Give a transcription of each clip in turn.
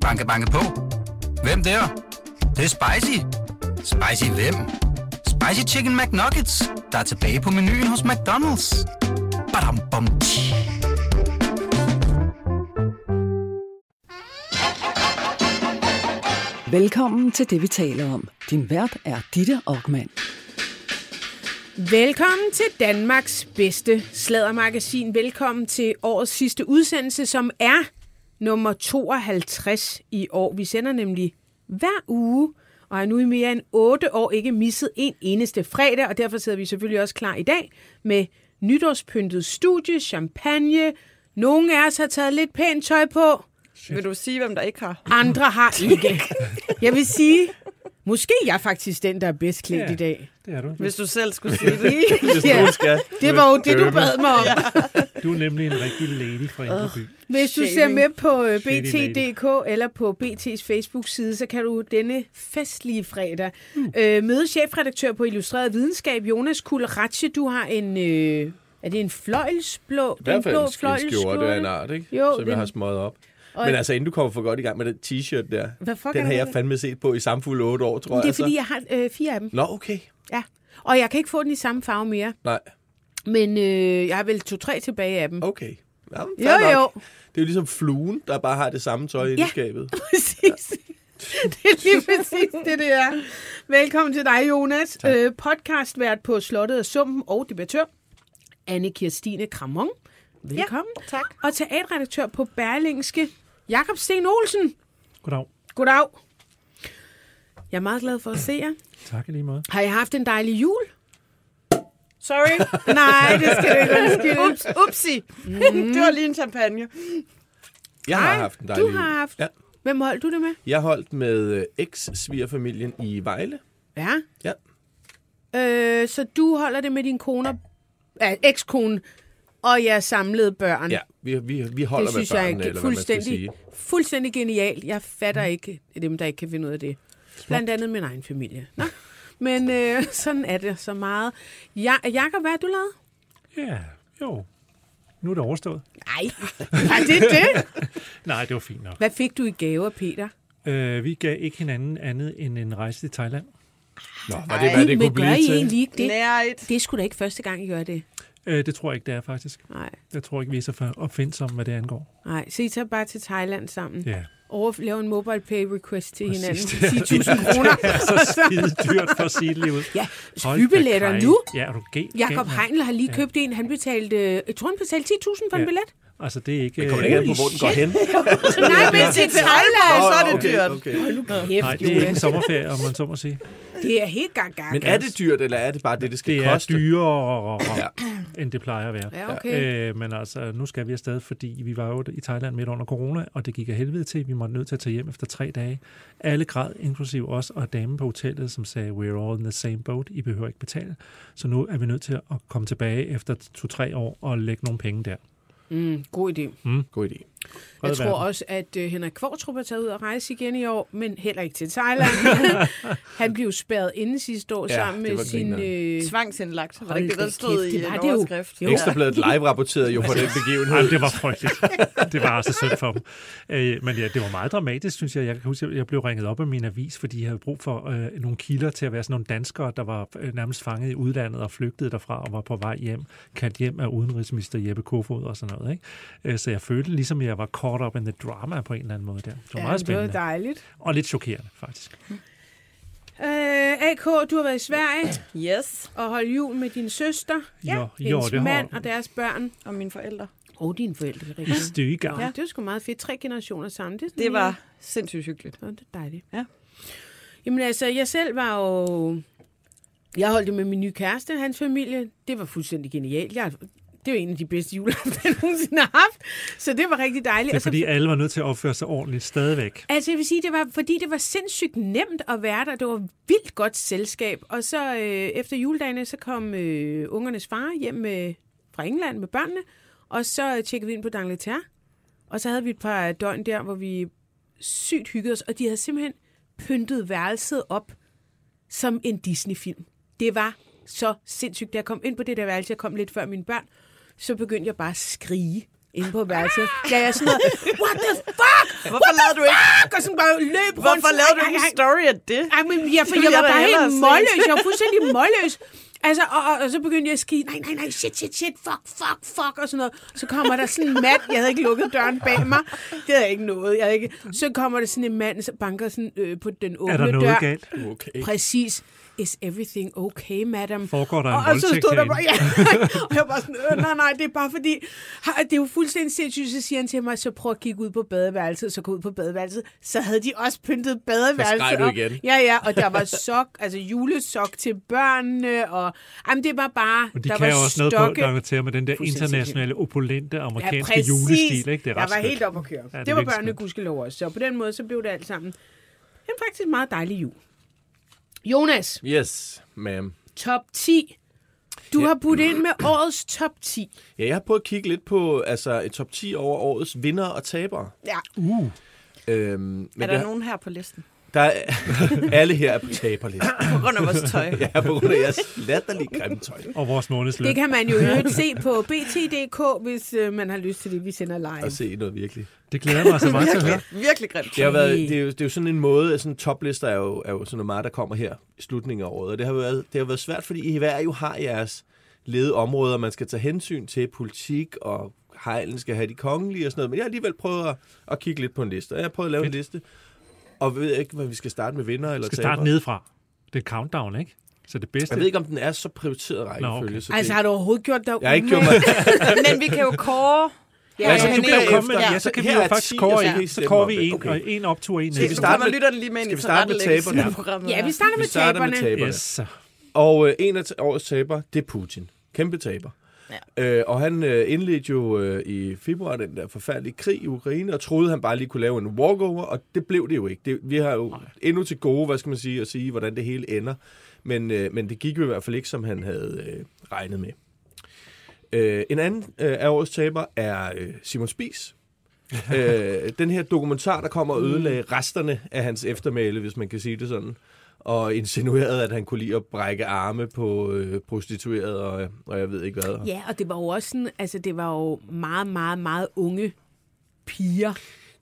Banke, banke på. Hvem der? Det, det er spicy. Spicy hvem? Spicy Chicken McNuggets, der er tilbage på menuen hos McDonald's. Badum, bom, tji. Velkommen til det, vi taler om. Din vært er Ditte Aukmann. Velkommen til Danmarks bedste sladdermagasin. Velkommen til årets sidste udsendelse, som er nummer 52 i år. Vi sender nemlig hver uge, og har nu i mere end 8 år ikke misset en eneste fredag, og derfor sidder vi selvfølgelig også klar i dag med nytårspyntet studie, champagne. Nogle af os har taget lidt pænt tøj på, Vil du sige, hvem der ikke har? andre har ikke. Jeg vil sige, måske jeg er faktisk den, der er bedst klædt Ja. i dag. Det er du. Hvis du selv skulle sige det. Hvis Ja. skal. Det var jo det, du bad mig om. Du er nemlig en rigtig lady fra Indre By. Hvis du ser med på øh. BT.dk eller på BT's Facebook-side, så kan du denne festlige fredag øh, møde chefredaktør på Illustreret Videnskab, Jonas Kulratje. Du har en... Øh, er det en fløjlsblå? I hvert fald blå en skjorte af en art, ikke? Jo, Som den- jeg har smøget op. Og- Men altså, inden du kommer for godt i gang med den t-shirt der, Hvad fuck den har jeg fandme set på i samfulde otte år, tror Det er jeg. fordi, jeg har øh, fire af dem. Nå, okay. Ja. Og jeg kan ikke få den i samme farve mere. Nej, Men øh, jeg har vel to-tre tilbage af dem. okay. Jamen, Jo, nok. jo. Det er jo ligesom fluen, der bare har det samme tøj inde Ja. i skabet. præcis. Det er lige præcis det, det er. Velkommen til dig, Jonas. Øh, podcastvært på Slottet og Sumpen og debattør. Anne Kirstine Kramon. Velkommen. Ja, tak. Og teaterredaktør på Berlingske, Jakob Sten Olsen. Goddag. Goddag. Jeg er meget glad for at se jer. Tak lige måde. Har I haft en dejlig jul? Sorry. Nej, det skal du ikke undskylde. Ups, upsi. det var lige en champagne. Jeg har Nej, haft en dejlig du har jul. haft. Ja. Hvem holdt du det med? Jeg holdt med øh, eks-svigerfamilien i Vejle. Ja. Ja. Øh, så du holder det med din kone, ja, ekskone og jeres samlede børn. Ja, vi, vi, vi holder det med synes jeg børnene, er eller hvad man skal fuldstændig, sige. fuldstændig genialt. Jeg fatter ikke dem, der ikke kan finde ud af det. Blandt andet min egen familie. Nå. Men øh, sådan er det så meget. Ja, Jakob, hvad har du lavet? Ja, jo. Nu er det overstået. Nej, er det det? Nej, det var fint nok. Hvad fik du i gave af Peter? Øh, vi gav ikke hinanden andet end en rejse til Thailand. Nå, var det, hvad det Men kunne gør blive I til? egentlig ikke det? Nært. Det er sgu da ikke første gang, I gør det. Øh, det tror jeg ikke, det er faktisk. Nej, Jeg tror ikke, vi er så opfindsomme, hvad det angår. nej. Så I tager bare til Thailand sammen. Ja. Og laver en mobile pay request til Præcis. hinanden. 10.000 kroner. Det er så skide dyrt for at sige det lige ud. Ja, flybilletter nu. Ja, er du galt? Jakob galt, mand? Heinl har lige købt en. Han betalte, øh, jeg tror, han betalte 10.000 for en Ja. billet. Altså, det er ikke... Det kommer ikke an på, hvor den går hen. Nej, men til Thailand. så er det dyrt. Okay. Hold nu Nej, det er ikke en sommerferie, om man så må sige. Det er helt gang gang. Men er det dyrt, eller er det bare det, det skal Det er koste? dyrere, Ja. end det plejer at være. Ja, okay. Øh, men altså, nu skal vi afsted, fordi vi var jo i Thailand midt under corona, og det gik af helvede til. Vi måtte nødt til at tage hjem efter tre dage. Alle græd, inklusiv os og damen på hotellet, som sagde, we're all in the same boat, I behøver ikke betale. Så nu er vi nødt til at komme tilbage efter to-tre år og lægge nogle penge der. Mm, god idé. God idé. Jeg tror også, at uh, Henrik Kvartrup er taget ud og rejse igen i år, men heller ikke til Thailand. han blev spærret inde sidste år Ja, sammen med sin... Øh, Tvangsindlagt. Var det ikke det, der stod kæft, i det var en det jo. overskrift? Jo. Ekstrabladet live rapporterede jo på den begivenhed. Ej, det var frygteligt. Det var altså synd for dem. Øh, men ja, det var meget dramatisk, synes jeg. Jeg kan huske, at jeg blev ringet op af min avis, fordi jeg havde brug for øh, nogle kilder til at være sådan nogle danskere, der var øh, nærmest fanget i udlandet og flygtede derfra og var på vej hjem, kaldt hjem af udenrigsminister Jeppe Kofod og sådan noget. Ikke? Øh, så jeg følte ligesom, at jeg var caught up in the drama på en eller anden måde der. Det var ja, meget det var spændende. dejligt. Og lidt chokerende, faktisk. Øh, AK, du har været i Sverige Yes. og holdt jul med din søster, Jo, hendes det mand har og deres børn. Og mine forældre. Og dine forældre, det er i rigtigt. stykker. Ja, det var sgu meget fedt. Tre generationer sammen. Det, Det var lige- sindssygt hyggeligt. Nå, det er dejligt. Ja. Jamen altså, jeg selv var jo... Jeg holdt det med min nye kæreste, hans familie. Det var fuldstændig genialt. Jeg, det var en af de bedste juleaftener, jeg nogensinde har haft. Så det var rigtig dejligt. Det er Og så- fordi, alle var nødt til at opføre sig ordentligt stadigvæk. Altså, jeg vil sige, det var, fordi det var sindssygt nemt at være der. Det var vildt godt selskab. Og så øh, efter juledagene, så kom øh, ungernes far hjem med, fra England med børnene. Og så tjekkede vi ind på D'Angleterre. Og så havde vi et par døgn der, hvor vi sygt hyggede os. Og de havde simpelthen pyntet værelset op som en Disney-film. Det var så sindssygt. Da jeg kom ind på det der værelse, jeg kom lidt før mine børn, så begyndte jeg bare at skrige. inde på værelset. Ja, jeg er sådan noget, what the fuck? Hvorfor lavede du ikke, Fuck! Og sådan bare løb rundt. hvorfor lavede du ikke en story af det? Ej, men jeg, for jeg var bare helt målløs. Jeg var fuldstændig målløs. Altså, og, og, og, så begyndte jeg at skrige, nej, nej, nej, shit, shit, shit, fuck, fuck, fuck, og sådan noget. Så kommer der sådan en mand, jeg havde ikke lukket døren bag mig. Det havde jeg ikke nået. Jeg havde ikke. Så kommer der sådan en mand, så banker sådan øh, på den åbne Er der noget dør. galt? Okay. Præcis. Is everything okay, madam? Foregår der en og, og så stod der bare, ja. og jeg var sådan, øh, nej, nej, det er bare fordi, det er jo fuldstændig sindssygt, så siger han til mig, så prøv at kigge ud på badeværelset, så gå ud på badeværelset. Så havde de også pyntet badeværelset Så du op. igen. Ja, ja, og der var sok, altså julesok til børnene, og jamen, det var bare, Og de der kan var jo også noget på, stokke. der er til med den der internationale, opulente amerikanske præcis. julestil. Ikke? Det er jeg var helt oppe at køre. Ja, Ja, det det, var børnene gudskelov også. Så på den måde, så blev det alt sammen en faktisk meget dejlig jul. Jonas, Yes, ma'am. top 10. Du Ja. har budt ind med årets top 10. Ja, jeg har prøvet at kigge lidt på altså, et top 10 over årets vinder og tabere. Ja. Uh, Øhm, men Er der der, nogen her på listen? Der er, alle her er på taberlisten. På grund af vores tøj. Ja, på grund af jeres latterlige grimme tøj. og vores månedsløn. Det kan man jo øvrigt se på bt.dk, hvis øh, man har lyst til det, vi sender live. Og se noget virkelig. Det glæder mig så meget til at høre. Virkelig grimt. Det, har været, det, er jo, det er jo sådan en måde, at sådan toplister er jo, er jo sådan noget meget, der kommer her i slutningen af året. Og det har været, det har været svært, fordi I hver jo har jeres lede områder, man skal tage hensyn til, politik og hejlen skal have de kongelige og sådan noget. Men jeg har alligevel prøvet at, at kigge lidt på en liste. Og jeg har prøvet at lave Fedt. en liste. Og ved ikke, hvad vi skal starte med vinder eller Vi skal starte nedefra. Det er countdown, ikke? Så det bedste... Jeg ved ikke, om den er så prioriteret rækkefølge. okay. så Altså, det, har du overhovedet gjort dig jeg har ikke gjort mig... Men vi kan jo kåre... Ja, Ja, altså, ja, du ja, kan jo komme med, Ja, ja, så kan vi her jo er faktisk 10, kåre og så så kårer vi en, Okay. og en optur, en Skal vi ned. Så starte med- lytterne lige med ind skal i vi starte med tilrettelæggelsen taberne? af programmet. Ja, vi starter med Vi starter med taberne. Yes. Og øh, en af årets taber, det er Putin. Kæmpe taber. Ja. Øh, og han øh, indledte jo øh, i februar den der forfærdelige krig i Ukraine, og troede, han bare lige kunne lave en walkover, og det blev det jo ikke. Det, vi har jo Nej. endnu til gode, hvad skal man sige, at sige, hvordan det hele ender. Men, øh, men det gik jo i hvert fald ikke, som han havde øh, regnet med. Øh, en anden øh, af årets taber er øh, Simon Spies. øh, den her dokumentar, der kommer og ødelagde resterne af hans eftermæle, hvis man kan sige det sådan. Og insinuerede, at han kunne lide at brække arme på øh, prostituerede, og, og jeg ved ikke hvad. Ja, og det var jo også sådan, altså det var jo meget, meget, meget unge piger.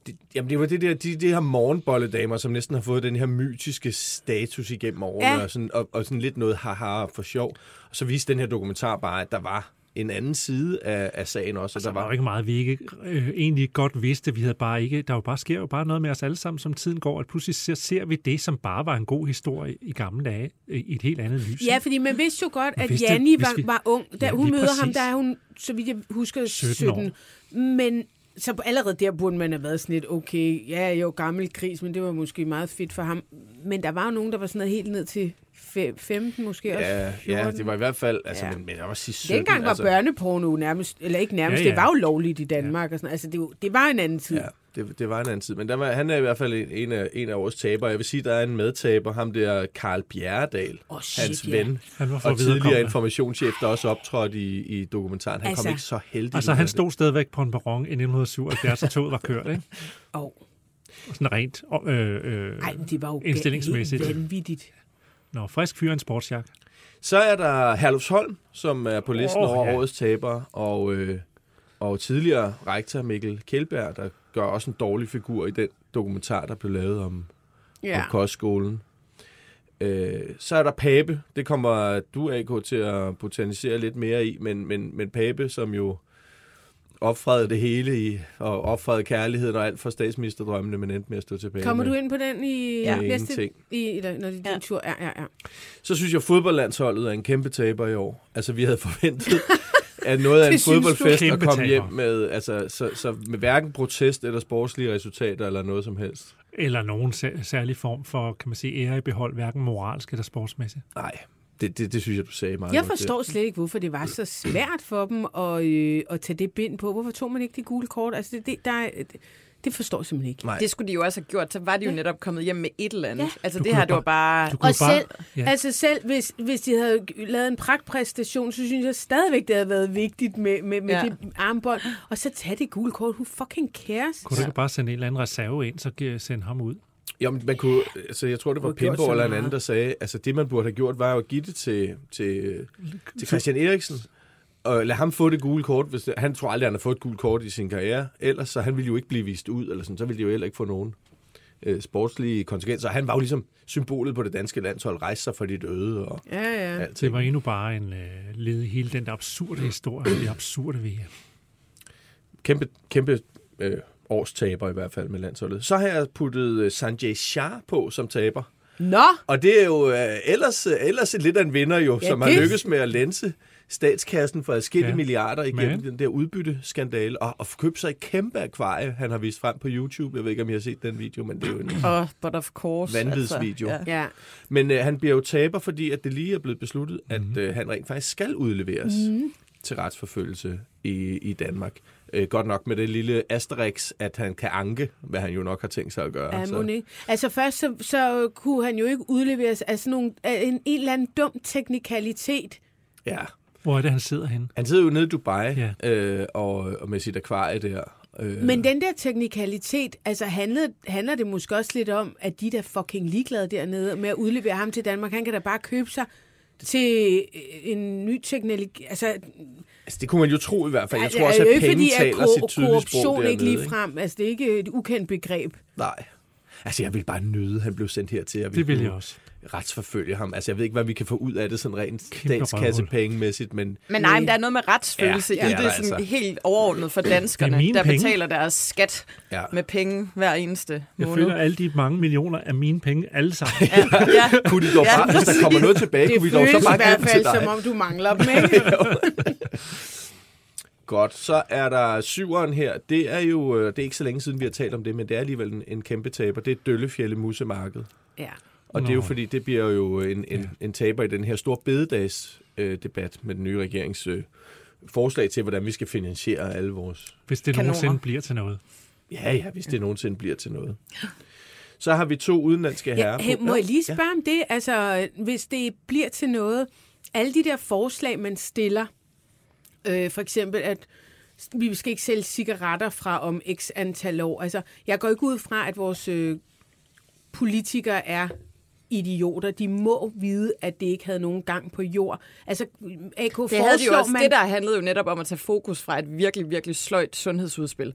Det, jamen, det var det der, de, de her morgenbolledamer, som næsten har fået den her mytiske status igennem årene, Ja. og, sådan, og, og sådan lidt noget haha for sjov. Og så viste den her dokumentar bare, at der var en anden side af, af sagen også. Og Der var jo ikke meget, vi ikke øh, egentlig godt vidste. Vi havde bare ikke, der var bare, sker jo bare noget med os alle sammen, som tiden går, at pludselig ser, ser vi det, som bare var en god historie i gamle dage, øh, i et helt andet lys. Ja, fordi man vidste jo godt, Man at vidste, Janni var, vi- var ung. Da Ja, hun møder ham, præcis. der er hun, så vidt jeg husker, 17 17. Men så allerede der burde man have været sådan lidt, okay, ja, jo, gammel gris, men det var måske meget fedt for ham. Men der var jo nogen, der var sådan noget helt ned til 15 måske også. ja, 14. ja, det var i hvert fald, altså, Ja. men, men jeg var sige 17. Dengang var altså, børneporno nærmest, eller ikke nærmest, Ja, ja, det var jo lovligt i Danmark. Ja. Og sådan. Altså, det, var- det var en anden tid. Ja, det, det var en anden tid. Men der var, han er i hvert fald en- en af, en af årets tabere. Jeg vil sige, der er en medtaber, ham der Karl Bjerredal, Åh, shit, hans ja. ven, Han var for og tidligere informationschef, der også optrådte i, i dokumentaren. Han altså, kom ikke så heldig Altså, han stod stadigvæk på en perron i 1977, og toget var kørt, ikke? Oh. Sådan rent øh, øh, Ej, men det var jo indstillingsmæssigt. vanvittigt. Nå, frisk fyr en sportsjak. Så er der Herlufsholm, som er på listen oh, over ja. årets taber, og, øh, og tidligere rektor Mikkel Kjeldberg, der gør også en dårlig figur i den dokumentar, der blev lavet om. Ja. om kostskolen. Øh, så er der Pape, det kommer du, AK, til at botanisere lidt mere i, men, men, men Pape, som jo opfrede det hele i, og opfrede kærligheden og alt for statsministerdrømmene, men endte med at stå tilbage Kommer med, du ind på den i Ja. næste, Ingenting. i, eller, når det er din Ja. tur? Ja, ja, ja. Så synes jeg, at fodboldlandsholdet er en kæmpe taber i år. Altså, vi havde forventet, at noget af en fodboldfest at komme hjem med, altså, så, så med hverken protest eller sportslige resultater eller noget som helst. Eller nogen sær- særlig form for, kan man sige, ære i behold, hverken moralsk eller sportsmæssigt. Nej, det, det, det synes jeg, du sagde meget Jeg godt forstår slet ikke, hvorfor det var så svært for dem at, øh, at tage det bind på. Hvorfor tog man ikke de gule kort? Altså, det, det, der, er- det, det forstår jeg simpelthen ikke. Nej. Det skulle de jo også have gjort, så var de jo netop kommet hjem med et eller andet. Ja. Altså Du det her, det var bare... Du kunne Og jo bare, selv, ja. altså selv hvis, hvis de havde lavet en pragtpræstation, så synes jeg stadigvæk, det havde været vigtigt med, med, med Ja. det armbånd. Og så tage det gule kort. Who fucking cares? Kunne du ikke bare sende en eller anden reserve ind, så sende ham ud? Jamen, man kunne, altså, jeg tror, det var Pimbo eller en anden, der sagde, altså det, man burde have gjort, var jo at give det til, til, til Christian Eriksen, Og lad ham få det gule kort. Hvis det, han tror aldrig, han har fået et gult kort i sin karriere. Ellers så han ville jo ikke blive vist ud, eller sådan, så ville de jo heller ikke få nogen øh, sportslige konsekvenser. Han var jo ligesom symbolet på det danske landshold, rejse sig for dit øde og Ja, ja. alt. Det var endnu bare en øh, led hele den der absurde historie, det absurde VM. Kæmpe, kæmpe øh, årstaber i hvert fald med landsholdet. Så har jeg puttet øh, Sanjay Shah på som taber. Nå, Og det er jo øh, ellers, øh, ellers lidt af en vinder jo, Ja, som har lykkes med at lænse statskassen for adskillige ja. Milliarder igennem Men- den der udbytteskandale, og, og købe sig et kæmpe akvarie, han har vist frem på YouTube. Jeg ved ikke, om I har set den video, men det er jo en... Og but of course. Vanvidsvideo. Altså, ja. ja. Men øh, han bliver jo taber, fordi at det lige er blevet besluttet, at øh, han rent faktisk skal udleveres mm. til retsforfølgelse i, i Danmark. Øh, godt nok med det lille asterix, at han kan anke, hvad han jo nok har tænkt sig at gøre. Ja, så-. Altså først så, så kunne han jo ikke udleveres af sådan nogle, af en, en eller anden dum teknikalitet. ja. Hvor er det, han sidder henne? Han sidder jo nede i Dubai Ja. øh, og, og med sit akvarie der. Øh, Men den der teknikalitet, altså handlede, handler det måske også lidt om, at de der fucking ligeglade dernede med at udlevere ham til Danmark, han kan da bare købe sig til en ny teknologi. Altså, altså, det kunne man jo tro i hvert fald. Jeg altså, tror også, at penge fordi, at taler kor- sit tydelige sprog korruption dernede. ikke lige frem. Altså, det er ikke et ukendt begreb. Nej. Altså, jeg vil bare nyde, at han blev sendt hertil. og vi Det vil kunne jeg også. Retsforfølge ham. Altså, jeg ved ikke, hvad vi kan få ud af det sådan rent statskassepengemæssigt, men Men nej, men der er noget med retsfølelse Ja, det i er det, der sådan altså. helt overordnet for danskerne, der penge. betaler deres skat ja. med penge hver eneste Jeg måned. føler, at alle de mange millioner af mine penge, alle sammen. ja, ja. kunne de dog Ja, bare, hvis der kommer noget tilbage, Det kunne vi dog så i bare give hvert dem til fald, dig. som om du mangler dem, ikke? Godt, så er der syveren her. Det er jo, øh, det er ikke så længe siden, vi har talt om det, men det er alligevel en, en kæmpe taber. Det er Døllefjælde Musemarked. ja. Og det er jo Nå. fordi, det bliver jo en, en, en taber i den her store bededags øh, debat med den nye regerings øh, forslag til, hvordan vi skal finansiere alle vores... Hvis det Kanoner. nogensinde bliver til noget. Ja, ja, hvis det nogensinde bliver til noget. Så har vi to udenlandske herrer. Ja, hey, må jeg lige Ja. spørge om det? Altså, hvis det bliver til noget, alle de der forslag, man stiller, øh, for eksempel, at vi skal ikke sælge cigaretter fra om x antal år. Altså, jeg går ikke ud fra, at vores øh, politikere er idioter. De må vide, at det ikke havde nogen gang på jord. Altså, AK Det havde de jo også. man... Det der handlede jo netop om at tage fokus fra et virkelig, virkelig sløjt sundhedsudspil.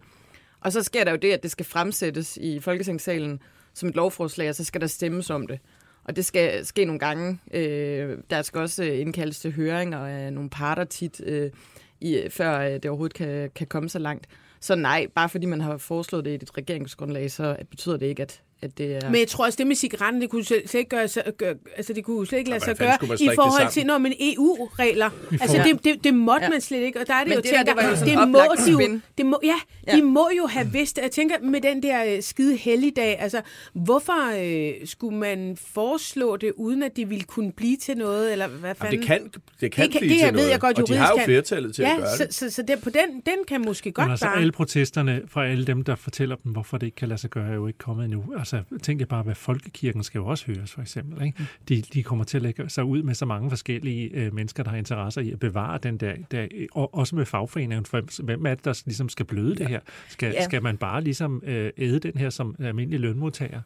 Og så sker der jo det, at det skal fremsættes i Folketingssalen som et lovforslag, og så skal der stemmes om det. Og det skal ske nogle gange. Øh, der skal også øh, indkaldes til høringer af nogle parter tit, øh, i, før øh, det overhovedet kan, kan komme så langt. Så nej, bare fordi man har foreslået det i et regeringsgrundlag, så betyder det ikke, at, at det er... Men jeg tror også, det med cigaretten, det kunne slet, ikke gøre, altså det kunne slet ikke lade sig gøre man i forhold til, når man EU-regler. Altså det, det, det måtte Ja. man slet ikke, og der er det Men jo det til, der, det var jo sådan det må de jo, det må, ja, Ja. de må jo have vidst, jeg tænker med den der øh, skide helligdag, altså hvorfor øh, skulle man foreslå det, uden at det ville kunne blive til noget, eller hvad Jamen, fanden? det kan, det kan Det blive det til her ved noget. jeg godt og de har jo flertallet til ja, at gøre så, det. så, så det, på den, den kan måske godt Men altså bare... alle protesterne fra alle dem, der fortæller dem, hvorfor det ikke kan lade sig gøre, er jo ikke kommet endnu. Altså tænk jer bare, hvad folkekirken skal jo også høres, for eksempel. Ikke? De, de kommer til at lægge sig ud med så mange forskellige øh, mennesker, der har interesser i at bevare den der, der og også med fagforeningen. For hvem er det, der ligesom skal bløde det her? Skal, Ja. skal man bare ligesom øh, æde den her som almindelig lønmodtager?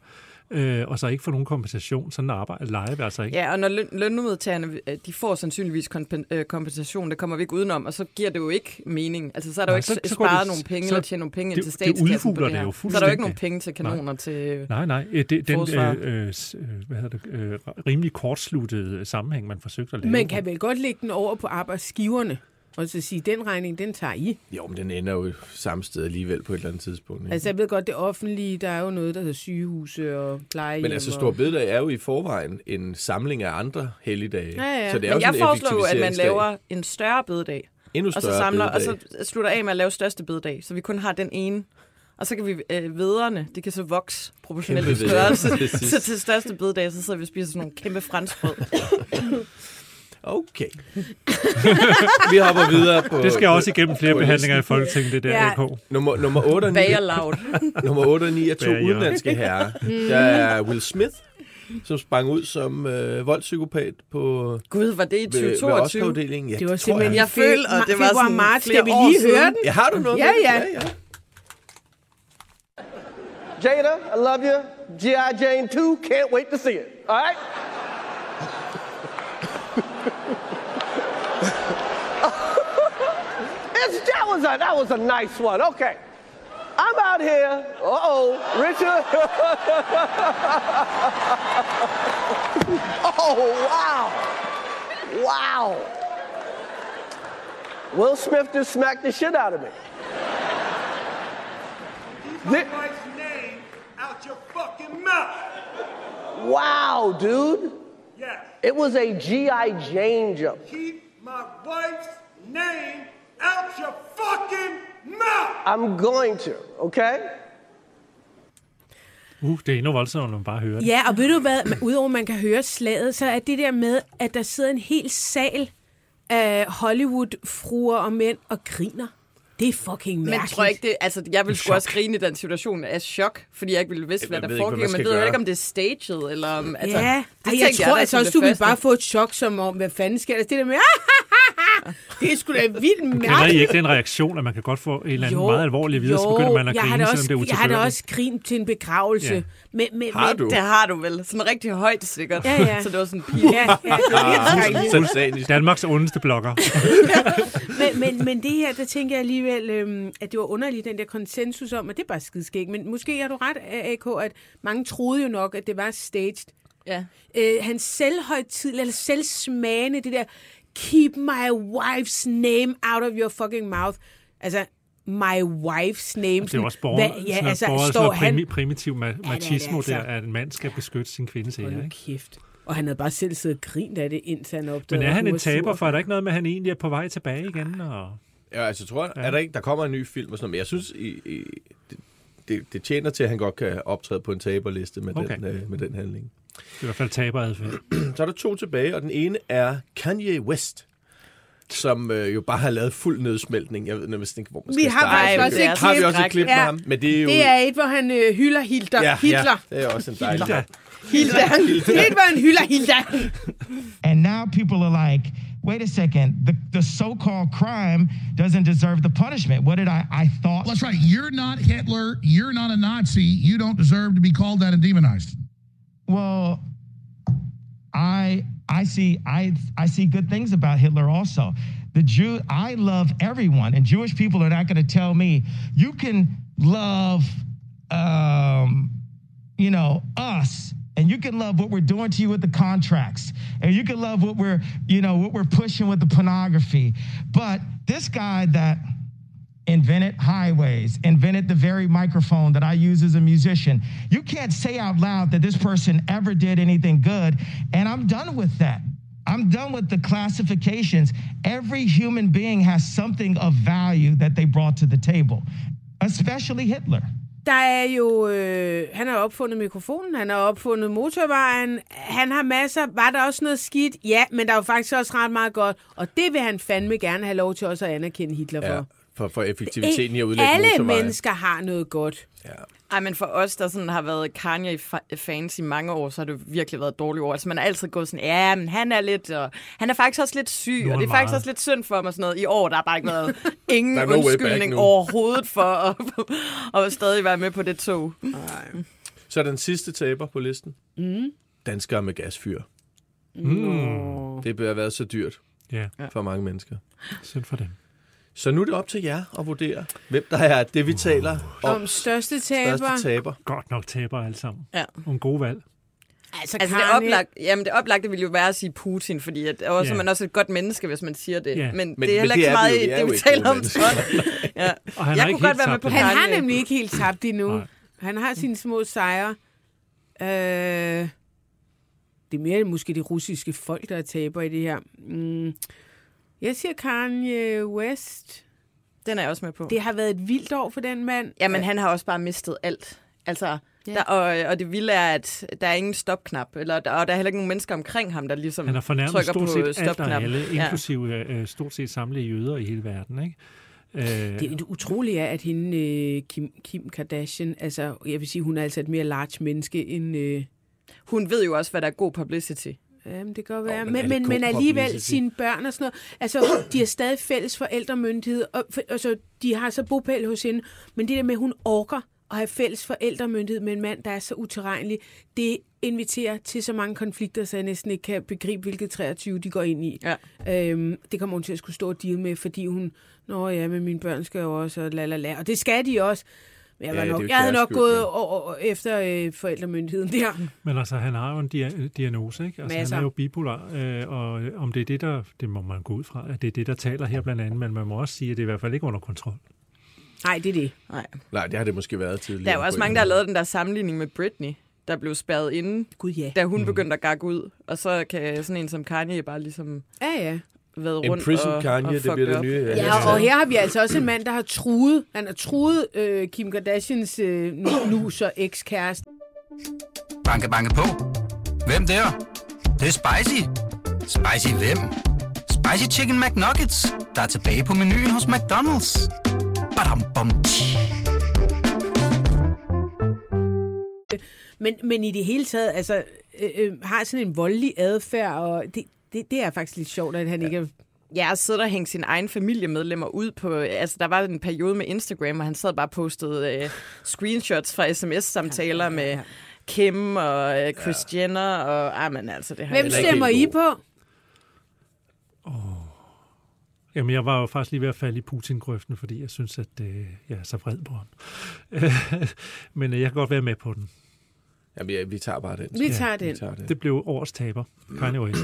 Øh, og så ikke få nogen kompensation. Sådan arbejder leger vi altså ikke. Ja, og når løn, lønmodtagerne, øh, de får sandsynligvis kompen, øh, kompensation, det kommer vi ikke udenom, og så giver det jo ikke mening. Altså, så er der Nej, jo ikke så- så, sparet det- nogle penge, så- eller tjent nogle penge det- til det statskassen det det her. jo så er der jo ikke nogen penge til kanoner til... Nej, nej. øh, Det, den øh, øh, øh, hvad hedder det, øh, rimelig kortsluttede sammenhæng, man forsøgte at lave. Man kan vel godt lægge den over på arbejdsgiverne, og så sige, den regning, den tager I. Jo, men den ender jo samme sted alligevel på et eller andet tidspunkt. Ikke? Altså, jeg ved godt, det offentlige, der er jo noget, der hedder sygehuse og plejehjem. Men altså, og... Stor Bededag er jo i forvejen en samling af andre helligdage. Ja, ja. Så det er Men jo jeg foreslår jo, at man laver en større bededag, Endnu og så større samler, og bededag. så slutter af med at lave største bededag, så vi kun har den ene. Og så kan vi øh, vederne, det kan så vokse proportionelt i størrelse. Så til største bededag, så sidder vi og spiser sådan nogle kæmpe franskbrød. Okay. vi hopper videre på... Det skal også igennem flere behandlinger i. Folketinget, det der Ja. AK. Nummer, nummer 8 og 9, Bager loud. nummer 8 og 9 er to Bager. udenlandske herrer. Der er Will Smith, som sprang ud som øh, voldspsykopat på Gud, var det i ved, ved 2022? Oscar-uddelingen. Ja, Det var simpelthen jeg. Jeg føler, at det var sådan marts. Skal vi lige høre den? Ja, har du noget Ja, ja. ja, ja. Jada, I love you. G.I. Jane 2, can't wait to see it. All right? was a that was a nice one. Okay. I'm out here. Uh-oh, Richard. oh, wow. Wow. Will Smith just smacked the shit out of me. My name out your fucking mouth. Wow, dude. Yes. It was a G.I. Jane jump. Keep my wife's name out your fucking mouth. I'm going to, okay? Uh, det er endnu voldsommere, når man bare hører det. Ja, og ved du hvad, Man- udover at man kan høre slaget, så er det der med, at der sidder en hel sal af Hollywood-fruer og mænd og griner. Det er fucking Men mærkeligt. tror jeg ikke det, altså jeg vil sgu også grine i den situation af chok, fordi jeg ikke ville vidste, hvad Jeg der foregik, man men ved jo ikke, om det er staged, eller om, altså, ja, det Ej, jeg tænkte tror da altså også, du ville bare få et chok, som om, hvad fanden sker der? Det der med, det er sgu da vildt Kender I mærkeligt. ikke den reaktion, at man kan godt få en eller anden meget alvorlig videre, så begynder man at grine, selvom også, det er Jeg har da også grint til en begravelse. Ja. Men, men, Har men, du? Det har du vel. Sådan rigtig højt sikkert. Ja, ja. Så det var sådan pil. Ja, ja, det er helt skrækkeligt. Sultanisk. Danmarks ondeste blogger. men, men, men det her, der tænker jeg alligevel, øhm, at det var underligt, den der konsensus om, at det er bare skidskægt. Men måske har du ret, AK, at mange troede jo nok, at det var staged. Ja. Øh, hans selvhøjtid, eller selvsmagende, det der, keep my wife's name out of your fucking mouth. Altså, my wife's name. Det er også Hvad- borger, ja, sådan, altså, borger, står han... primi, primitiv ma- det machismo, altså. der, at en mand skal beskytte sin kvindes Hold ære. Ikke? kæft. Og han havde bare selv siddet og grint af det, indtil han opdagede, Men er han en taber, for er der ikke noget med, at han egentlig er på vej tilbage igen? Og... Ja, altså tror jeg, er der ikke, der kommer en ny film og sådan noget, men jeg synes, i, i, det, det, det tjener til, at han godt kan optræde på en taberliste med, Okay. den, øh, med den handling. Det er i hvert fald taberadfærd. Så er der to tilbage, og den ene er Kanye West, som øh, jo bare har lavet fuld nedsmeltning. Jeg ved næsten ikke, hvor man Vi skal har starte. faktisk Ej, også det et Har vi også et klip med Ja. ham? Men det er jo... Det er et, hvor han øh, hylder Hilder. ja, Hitler. Ja, det er også en dejlig... Hilda. Hilda. Det er et, hvor han hylder Hilda. And now people are like, wait a second, the, the so-called crime doesn't deserve the punishment. What did I, I thought? Well, that's right. You're not Hitler. You're not a Nazi. You don't deserve to be called that and demonized. Well, I I see I I see good things about Hitler also. The Jew I love everyone, and Jewish people are not going to tell me you can love, um, you know, us, and you can love what we're doing to you with the contracts, and you can love what we're you know what we're pushing with the pornography, but this guy that invented highways, invented the very microphone that I use as a musician. You can't say out loud that this person ever did anything good, and I'm done with that. I'm done with the classifications. Every human being has something of value that they brought to the table, especially Hitler. Der er jo... Øh, han har opfundet mikrofonen, han har opfundet motorvejen, han har masser... Var der også noget skidt? Ja, men der er jo faktisk også ret meget godt, og det vil han fandme gerne have lov til også at anerkende Hitler for. Ja, for, for effektiviteten i at udlægge Alle motorveje. mennesker har noget godt. Ej, men for os, der sådan har været Kanye-fans i mange år, så har det virkelig været dårlige ord. Altså, man har altid gået sådan, ja, men han er lidt, og han er faktisk også lidt syg, og det er han faktisk meget. også lidt synd for mig og sådan noget. I år, der har bare ikke været ingen no undskyldning overhovedet for at, at stadig være med på det tog. Så er den sidste taber på listen. Mm. Danskere med gasfyr. Mm. Det bør have været så dyrt Ja, for mange mennesker. synd for dem. Så nu er det op til jer at vurdere, hvem der er det, vi taler om. Om største taber. Største taber. Godt nok taber alle sammen. Ja. Nogle gode valg. Altså, Altså, det, oplagt, jamen, det oplagte ville jo være at sige Putin, fordi at, også, Ja. man er også et godt menneske, hvis man siger det. Ja. Men, Men- det er heller ikke det så meget det, jo vi taler om. mennesker. Så. Ja. Og han Jeg har kunne ikke godt være med på det. Han har nemlig ikke helt tabt endnu. Nej. Han har sine små sejre. Øh, det er mere måske det russiske folk, der er taber i det her. Mm. Jeg siger Kanye West. Den er jeg også med på. Det har været et vildt år for den mand. Jamen, han har også bare mistet alt. Altså, Ja. ja. der, og, og det vilde er, at der er ingen stopknap, eller, der, og der er heller ikke nogen mennesker omkring ham, der ligesom Han har fornærmet trykker stort på set alt og stopknappen. alle, inklusive øh, stort set samtlige jøder i hele verden. Ikke? Øh, Det er utroligt er, at hende, øh, Kim, Kim Kardashian, altså, jeg vil sige, hun er altså et mere large menneske end... Øh, Hun ved jo også, hvad der er god publicity. Jamen, det kan godt være. men men, men, god men alligevel sine børn og sådan noget. Altså, de har stadig fælles forældremyndighed. Og, for, altså, de har så bopæl hos hende. Men det der med, at hun orker at have fælles forældremyndighed med en mand, der er så uterrenelig, det inviterer til så mange konflikter, så jeg næsten ikke kan begribe, hvilket 23 de går ind i. Ja. Øhm, det kommer hun til at skulle stå og deal med, fordi hun, nå ja, men mine børn skal jo også, og la la la, og det skal de også. Men jeg, var Ja, nok, jeg havde nok skyld, gået men- over, efter øh, forældremyndigheden der. Men altså, han har jo en dia- diagnose, ikke? Altså, Masser. han er jo bipolar, øh, og om det er det, der, det må man gå ud fra, at det er det, der taler her blandt andet, men man må også sige, at det er i hvert fald ikke under kontrol. Nej, det er det. Nej. Nej, det har det måske været tidligere. Der er jo også mange, der har lavet den der sammenligning med Britney, der blev spærret inde, Gud ja. da hun begyndte at gakke ud. Og så kan sådan en som Kanye bare ligesom Ja, ja. Været rundt Imprison og, Kanye, og det bliver det nye. Ja, og her har vi altså også en mand, der har truet, han har truet øh, Kim Kardashians øh, nu, nu så ekskæreste. Banke, banke på. Hvem der? Det, det er spicy. Spicy hvem? Spicy Chicken McNuggets, der er tilbage på menuen hos McDonald's. Badum, bom. Men, men i det hele taget, altså, øh, øh, har sådan en voldelig adfærd, og det, det, det er faktisk lidt sjovt, at han ikke er... Ja, og sidder og hænge sine egne familiemedlemmer ud på... Altså, der var en periode med Instagram, hvor han sad bare og postede øh, screenshots fra sms-samtaler ja, ja, ja, ja. med Kim og øh, Chris ja. Jenner, og... Ah, men altså, det har Hvem stemmer I på? Jamen, jeg var jo faktisk lige ved at falde i Putin-grøften, fordi jeg synes, at øh, jeg er så vred på ham. Men øh, jeg kan godt være med på den. Jamen, ja, vi tager bare den. Vi tager den. Vi tager den. Det blev årets taber. Kanye West.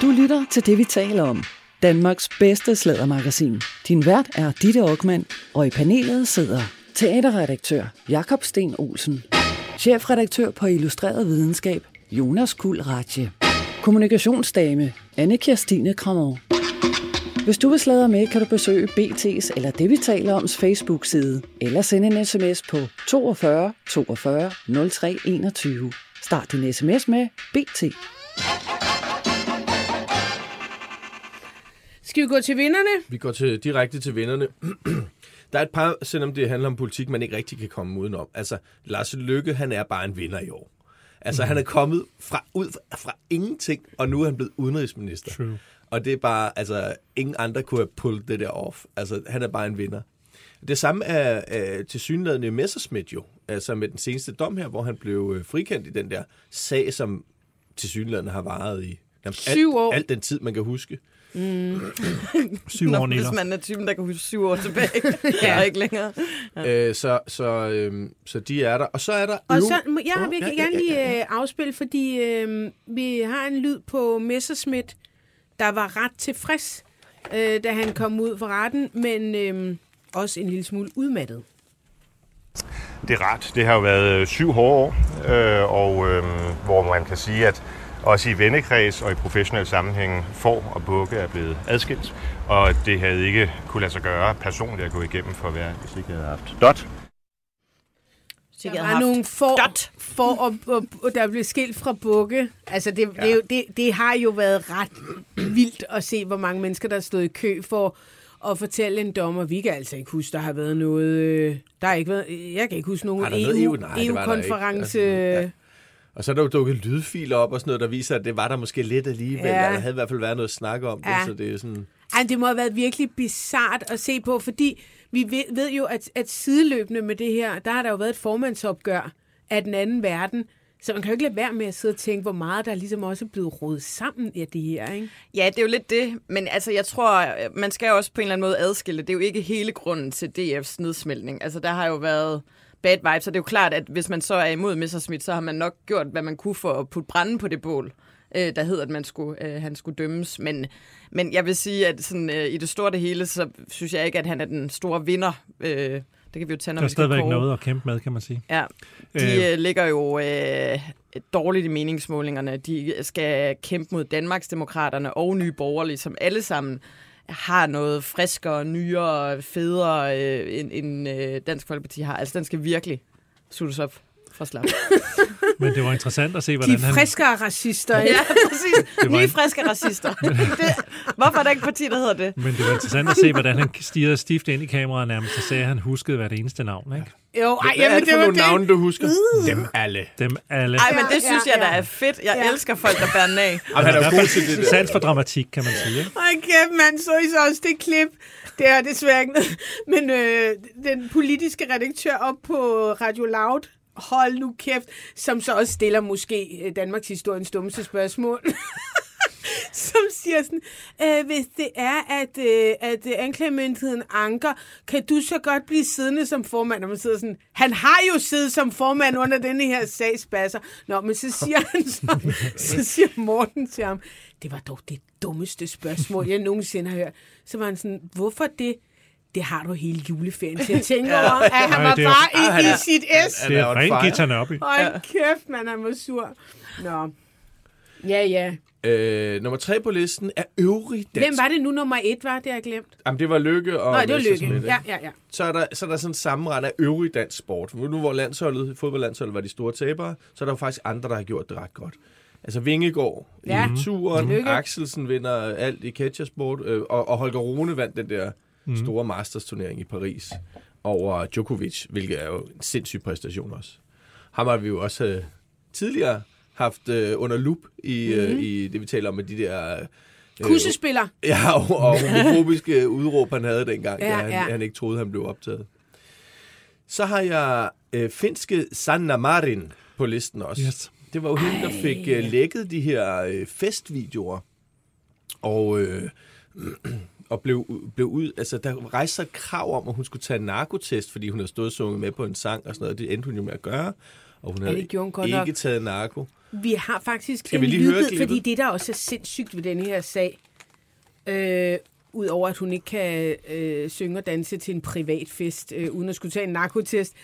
Du lytter til det, vi taler om. Danmarks bedste slædermagasin. Din vært er Ditte Aukmann, og i panelet sidder teaterredaktør Jakob Sten Olsen, chefredaktør på Illustreret Videnskab Jonas Kuld Ratje, kommunikationsdame Anne Kirstine Kramov. Hvis du vil sladre med, kan du besøge BT's eller det, vi taler oms Facebook-side, eller sende en sms på 42 42 03 21. Start din sms med BT. Skal vi gå til vinderne? Vi går til, direkte til vinderne. Der er et par, selvom det handler om politik, man ikke rigtig kan komme udenom. Altså, Lars Lykke, han er bare en vinder i år. Altså, mm. han er kommet fra, ud fra, fra ingenting, og nu er han blevet udenrigsminister. True. Og det er bare, altså, ingen andre kunne have pullet det der off. Altså, han er bare en vinder. Det samme er øh, til synlædende Messerschmidt jo, altså med den seneste dom her, hvor han blev øh, frikendt i den der sag, som til synlædende har varet i nærmest alt, år. alt den tid, man kan huske. Syv Nå, år hvis man er typen, der kan huske syv år tilbage. ja. og ikke længere. Øh, så, så, øh, så de er der. Og så er der... Og øv- så må- jeg vil Ja, ja, ja, gerne ja, lige ja, ja. øh, afspille, fordi øh, vi har en lyd på Messerschmidt, der var ret tilfreds, øh, da han kom ud fra retten, men øh, også en lille smule udmattet. Det er ret. Det har jo været øh, syv hårde år, øh, og øh, hvor man kan sige, at også i vennekreds og i professionel sammenhæng får og bukke er blevet adskilt. Og det havde ikke kunne lade sig gøre personligt at gå igennem for hver, hvis ikke jeg havde haft dot. Der var nogle for, for og, og, og der blev skilt fra bukke. Altså, det, ja. det, det, det har jo været ret vildt at se, hvor mange mennesker, der stod i kø for at fortælle en dommer. Vi kan altså ikke huske, der har været noget... øh, Der har ikke været, jeg kan ikke huske nogen Har EU, EU? EU-konference. Ja. Og så er der jo dukket lydfiler op og sådan noget, der viser, at det var der måske lidt alligevel. Ja. Der havde i hvert fald været noget snak om det, Ja. så det er sådan... Ej, det må have været virkelig bizart at se på, fordi vi ved, ved jo, at, at sideløbende med det her, der har der jo været et formandsopgør af den anden verden. Så man kan jo ikke lade være med at sidde og tænke, hvor meget der ligesom også er blevet rodet sammen af det her, ikke? Ja, det er jo lidt det. Men altså, jeg tror, man skal jo også på en eller anden måde adskille. Det er jo ikke hele grunden til DF's nedsmeltning. Altså, der har jo været bad vibes, og det er jo klart, at hvis man så er imod Messerschmidt, så har man nok gjort, hvad man kunne for at putte branden på det bål, øh, der hed, at man skulle, øh, han skulle dømmes. Men, men jeg vil sige, at sådan, øh, i det store det hele, så synes jeg ikke, at han er den store vinder. Øh, det kan vi jo tage, når Der er stadigvæk noget at kæmpe med, kan man sige. Ja, de øh. ligger jo øh, dårligt i meningsmålingerne. De skal kæmpe mod Danmarksdemokraterne og Nye Borgerlige, som alle sammen har noget friskere, nyere, federe, øh, end, end øh, Dansk Folkeparti har. Altså, den skal virkelig suttes op. for slap. Men det var interessant at se, hvordan De han... friskere racister. ikke? ja, præcis. Nye en- friske racister. det, hvorfor er der ikke parti, der hedder det? Men det var interessant at se, hvordan han stirrede stift ind i kameraet nærmest og sagde, at han huskede hvert eneste navn. Ikke? Jo, ej, Hvad er jamen, det det for nogle det. navne, du husker? Dem alle. Dem alle. Ej, men det Ja, synes ja, jeg, der ja. er fedt. Jeg Ja. elsker folk, der bærer af. Jamen, han er jo god til det der. Sans for dramatik, kan man sige. Ikke? Ej, kæft, mand, så I så også det klip. Det er desværre ikke. Men øh, den politiske redaktør op på Radio Loud, hold nu kæft, som så også stiller måske øh, Danmarks historiens dummeste spørgsmål. som siger sådan, øh, hvis det er, at, øh, at øh, anklagemyndigheden anker, kan du så godt blive siddende som formand? Og man sidder sådan, han har jo siddet som formand under denne her sagsbasser. Nå, men så siger han så, så siger Morten til ham, det var dog det dummeste spørgsmål, jeg nogensinde har hørt. Så var han sådan, hvorfor det? Det har du hele juleferien til at tænke over. At han var bare i, han i sit S. Det er rent op i. Hold kæft, man, han var sur. Nå. Ja, ja. Øh, nummer tre på listen er øvrig dansk. Hvem var det nu, nummer et var? Det har jeg glemt. Jamen, det var Lykke og Nå, det var Lykke. Ja, ja, ja. Så er der, så er der sådan en sammenrend af øvrig dansk sport. Nu hvor landsholdet, fodboldlandsholdet var de store tabere, så er der jo faktisk andre, der har gjort det ret godt. Altså Vingegaard Ja. i turen, Lykke. Axelsen vinder alt i catchersport, øh, og, og Holger Rune vandt den der Mhm. store Masters-turnering i Paris over Djokovic, hvilket er jo en sindssyg præstation også. Ham har vi jo også øh, tidligere haft øh, under lup i, Mhm. øh, i det, vi taler om med de der... Øh, Kussespiller. Ja, og, og homofobiske udråb, han havde dengang, Ja, ja, da han, ja. han ikke troede, han blev optaget. Så har jeg øh, finske Sanna Marin på listen også. Yes. Det var jo hende, der fik øh, lækket de her øh, festvideoer. Og, øh, og blev, blev ud, altså der rejste sig et krav om, at hun skulle tage en narkotest, fordi hun havde stået og sunget med på en sang og sådan noget. Det endte hun jo med at gøre. Og hun havde ikke nok. taget narko. Vi har faktisk Skal en vi lige høre lydbid, klippet? fordi det, der også er sindssygt ved denne her sag, øh, udover at hun ikke kan øh, synge og danse til en privat fest, øh, uden at skulle tage en narkotest,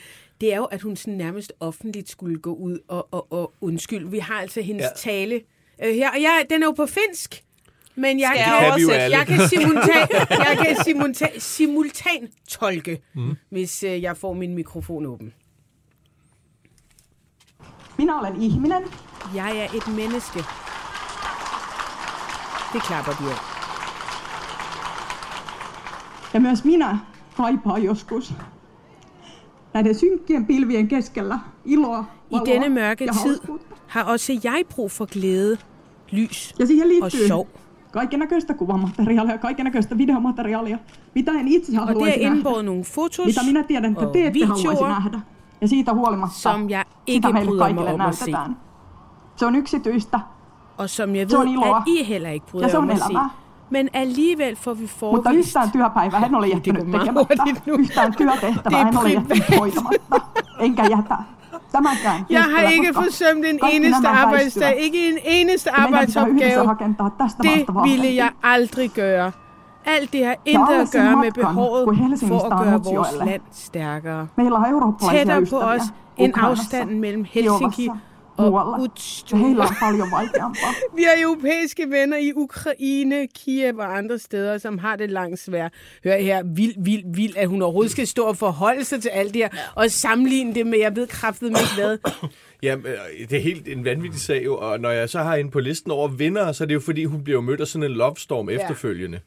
det er jo, at hun sådan nærmest offentligt skulle gå ud og, og, og undskylde. Vi har altså hendes Ja. ja. tale øh, her, og jeg, den er jo på finsk. Men jeg Skal kan, jeg alle. jeg kan, simultan, jeg kan simultan, simultan tolke, mm. hvis øh, jeg får min mikrofon åben. Minä olen ihminen. Jeg er et menneske. Det klapper de af. Myös minä kaipaan joskus näiden synkkien pilvien keskellä iloa, I denne mørke tid har også jeg brug for glæde, lys Ja siihen og liittyy sjov. kaiken näköistä kuvamateriaalia ja kaiken näköistä videomateriaalia, mitä en itse Og det er haluaisi indbåret nogle fotos Mitä minä tiedän, että og te ette haluaisi videoer, nähdä. Ja siitä huolimatta som jeg ikke sitä meille kaikille at se. Se on yksityistä, og som jeg Se ved, at I heller ikke Ja, bryder se jer on se. elämää. Men alligevel får vi mutta forvist. yhtään työpäivää en ole jättänyt tekemättä. Yhtään Det työtehtävää en ole jättänyt hoitamatta. Enkä jätä. Tämänkään Jeg har ikke forsømt en kaikki eneste arbejdsdag, ikke en eneste Ja arbejdsopgave. Det ville jeg aldrig gøre. Alt det har Ja intet at gøre med behovet for at gøre vores land stærkere. Tættere på os end afstanden mellem Helsinki og muualla. Ja heillä on paljon vaikeampaa. Vi har europæiske venner i Ukraine, Kiev og andre steder, som har det langt svært. Hør her, vild, vild, vild, at hun overhovedet skal stå og forholde sig til alt det her, og sammenligne det med, jeg ved kraftet med hvad. Ja, det er helt en vanvittig sag jo, og når jeg så har hende på listen over vinder, så er det jo fordi, hun bliver mødt af sådan en love storm Ja. efterfølgende.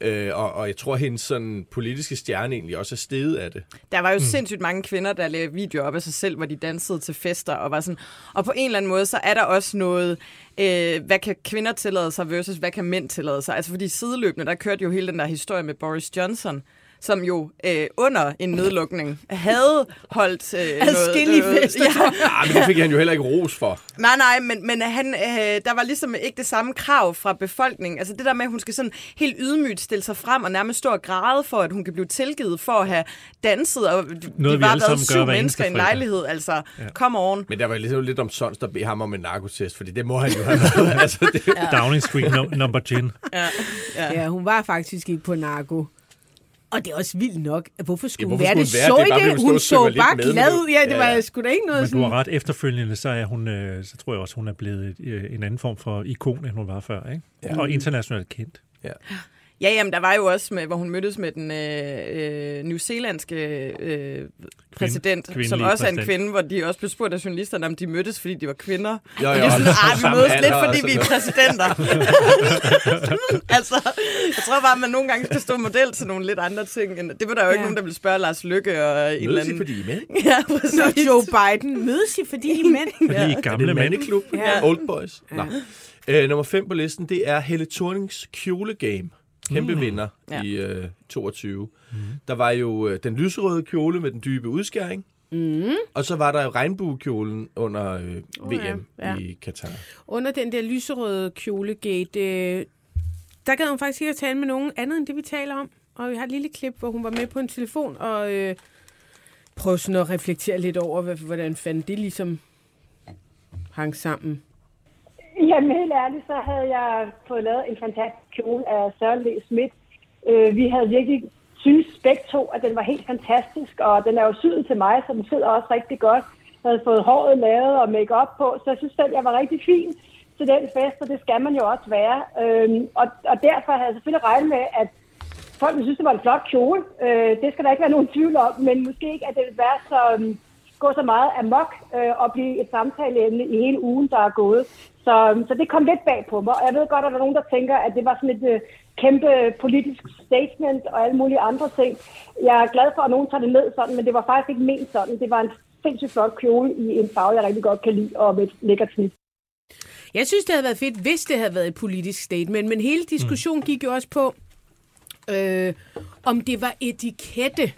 Øh, og, og jeg tror, at hendes sådan, politiske stjerne egentlig også er steget af det. Der var jo mm. sindssygt mange kvinder, der lavede videoer op af sig selv, hvor de dansede til fester og var sådan. Og på en eller anden måde, så er der også noget, øh, hvad kan kvinder tillade sig versus hvad kan mænd tillade sig. Altså fordi sideløbende, der kørte jo hele den der historie med Boris Johnson, som jo øh, under en nedlukning havde holdt øh, Adskillige noget, fester. Ja, Ah, men det fik han jo heller ikke ros for. Nej, nej, men, men han, øh, der var ligesom ikke det samme krav fra befolkningen. Altså det der med, at hun skal sådan helt ydmygt stille sig frem og nærmest stå og græde for, at hun kan blive tilgivet for at have danset. Og de, Noget, de var været syv mennesker i en lejlighed. Altså, ja. come on. Men der var ligesom lidt om Sons, der beder ham om en narkotest, fordi det må han jo have været. altså, det, Downing Street no, number gin. Ja, ja. Ja, hun var faktisk ikke på narko. Og det er også vildt nok. Hvorfor skulle Ja, hvorfor være det? skulle hun være Så det? Bare det? fordi hun så bare glad ud. Ja, det Ja, var ja. sgu da ikke noget Men du har sådan... ret. Efterfølgende, så er hun, øh, så tror jeg også, hun er blevet øh, en anden form for ikon, end hun var før. Ikke? Ja. Og internationalt kendt. ja. Ja, jamen, der var jo også, med, hvor hun mødtes med den øh, øh, new zealandske øh, præsident, som kvindelige også er en præsident. kvinde, hvor de også blev spurgt af journalisterne, om de mødtes, fordi de var kvinder. Jo, og jo, det er sådan, ah, vi mødes lidt, fordi vi er noget." præsidenter. altså, jeg tror bare, at man nogle gange skal stå model til nogle lidt andre ting. End, det var der jo ikke Ja. nogen, der ville spørge Lars Lykke og en eller Mødes I, anden... fordi I er mænd? Ja, præcis. Joe Biden mødes I, fordi I er mænd. Fordi I er Er det gamle en mænd. mandeklub? Ja. Old Boys? Ja. Øh, nummer 5 på listen, det er Helle Thornings kjolegame. Kæmpe mm. vinder Ja. i øh, 22. Mm. Der var jo øh, den lyserøde kjole med den dybe udskæring. Mm. Og så var der jo regnbuekjolen under øh, Oh, VM ja. Ja. i Katar. Under den der lyserøde kjolegate, øh, der gad hun faktisk ikke at tale med nogen andet end det, vi taler om. Og vi har et lille klip, hvor hun var med på en telefon og øh, prøvede sådan at reflektere lidt over, hvad- hvordan fanden det ligesom hang sammen. Jamen helt ærligt, så havde jeg fået lavet en fantastisk kjole af Søren Le Schmidt. Øh, vi havde virkelig synes begge to, at den var helt fantastisk, og den er jo syet til mig, så den sidder også rigtig godt. Jeg havde fået håret lavet og make på, så jeg synes selv, jeg var rigtig fin til den fest, og det skal man jo også være. Øhm, og, og derfor havde jeg selvfølgelig regnet med, at folk ville synes, det var en flot kjole. Øh, det skal der ikke være nogen tvivl om, men måske ikke, at det ville være så, Øh, gå så meget amok øh, og blive et samtaleemne i hele ugen, der er gået. Så, øhm, så det kom lidt bag på mig, og jeg ved godt, at der er nogen, der tænker, at det var sådan et øh, kæmpe politisk statement og alle mulige andre ting. Jeg er glad for, at nogen tager det ned sådan, men det var faktisk ikke ment sådan. Det var en sindssygt flot kjole i en farve, jeg rigtig godt kan lide, og med et lækkert snit. Jeg synes, det havde været fedt, hvis det havde været et politisk statement, men hele diskussionen gik jo også på, øh, om det var etikette.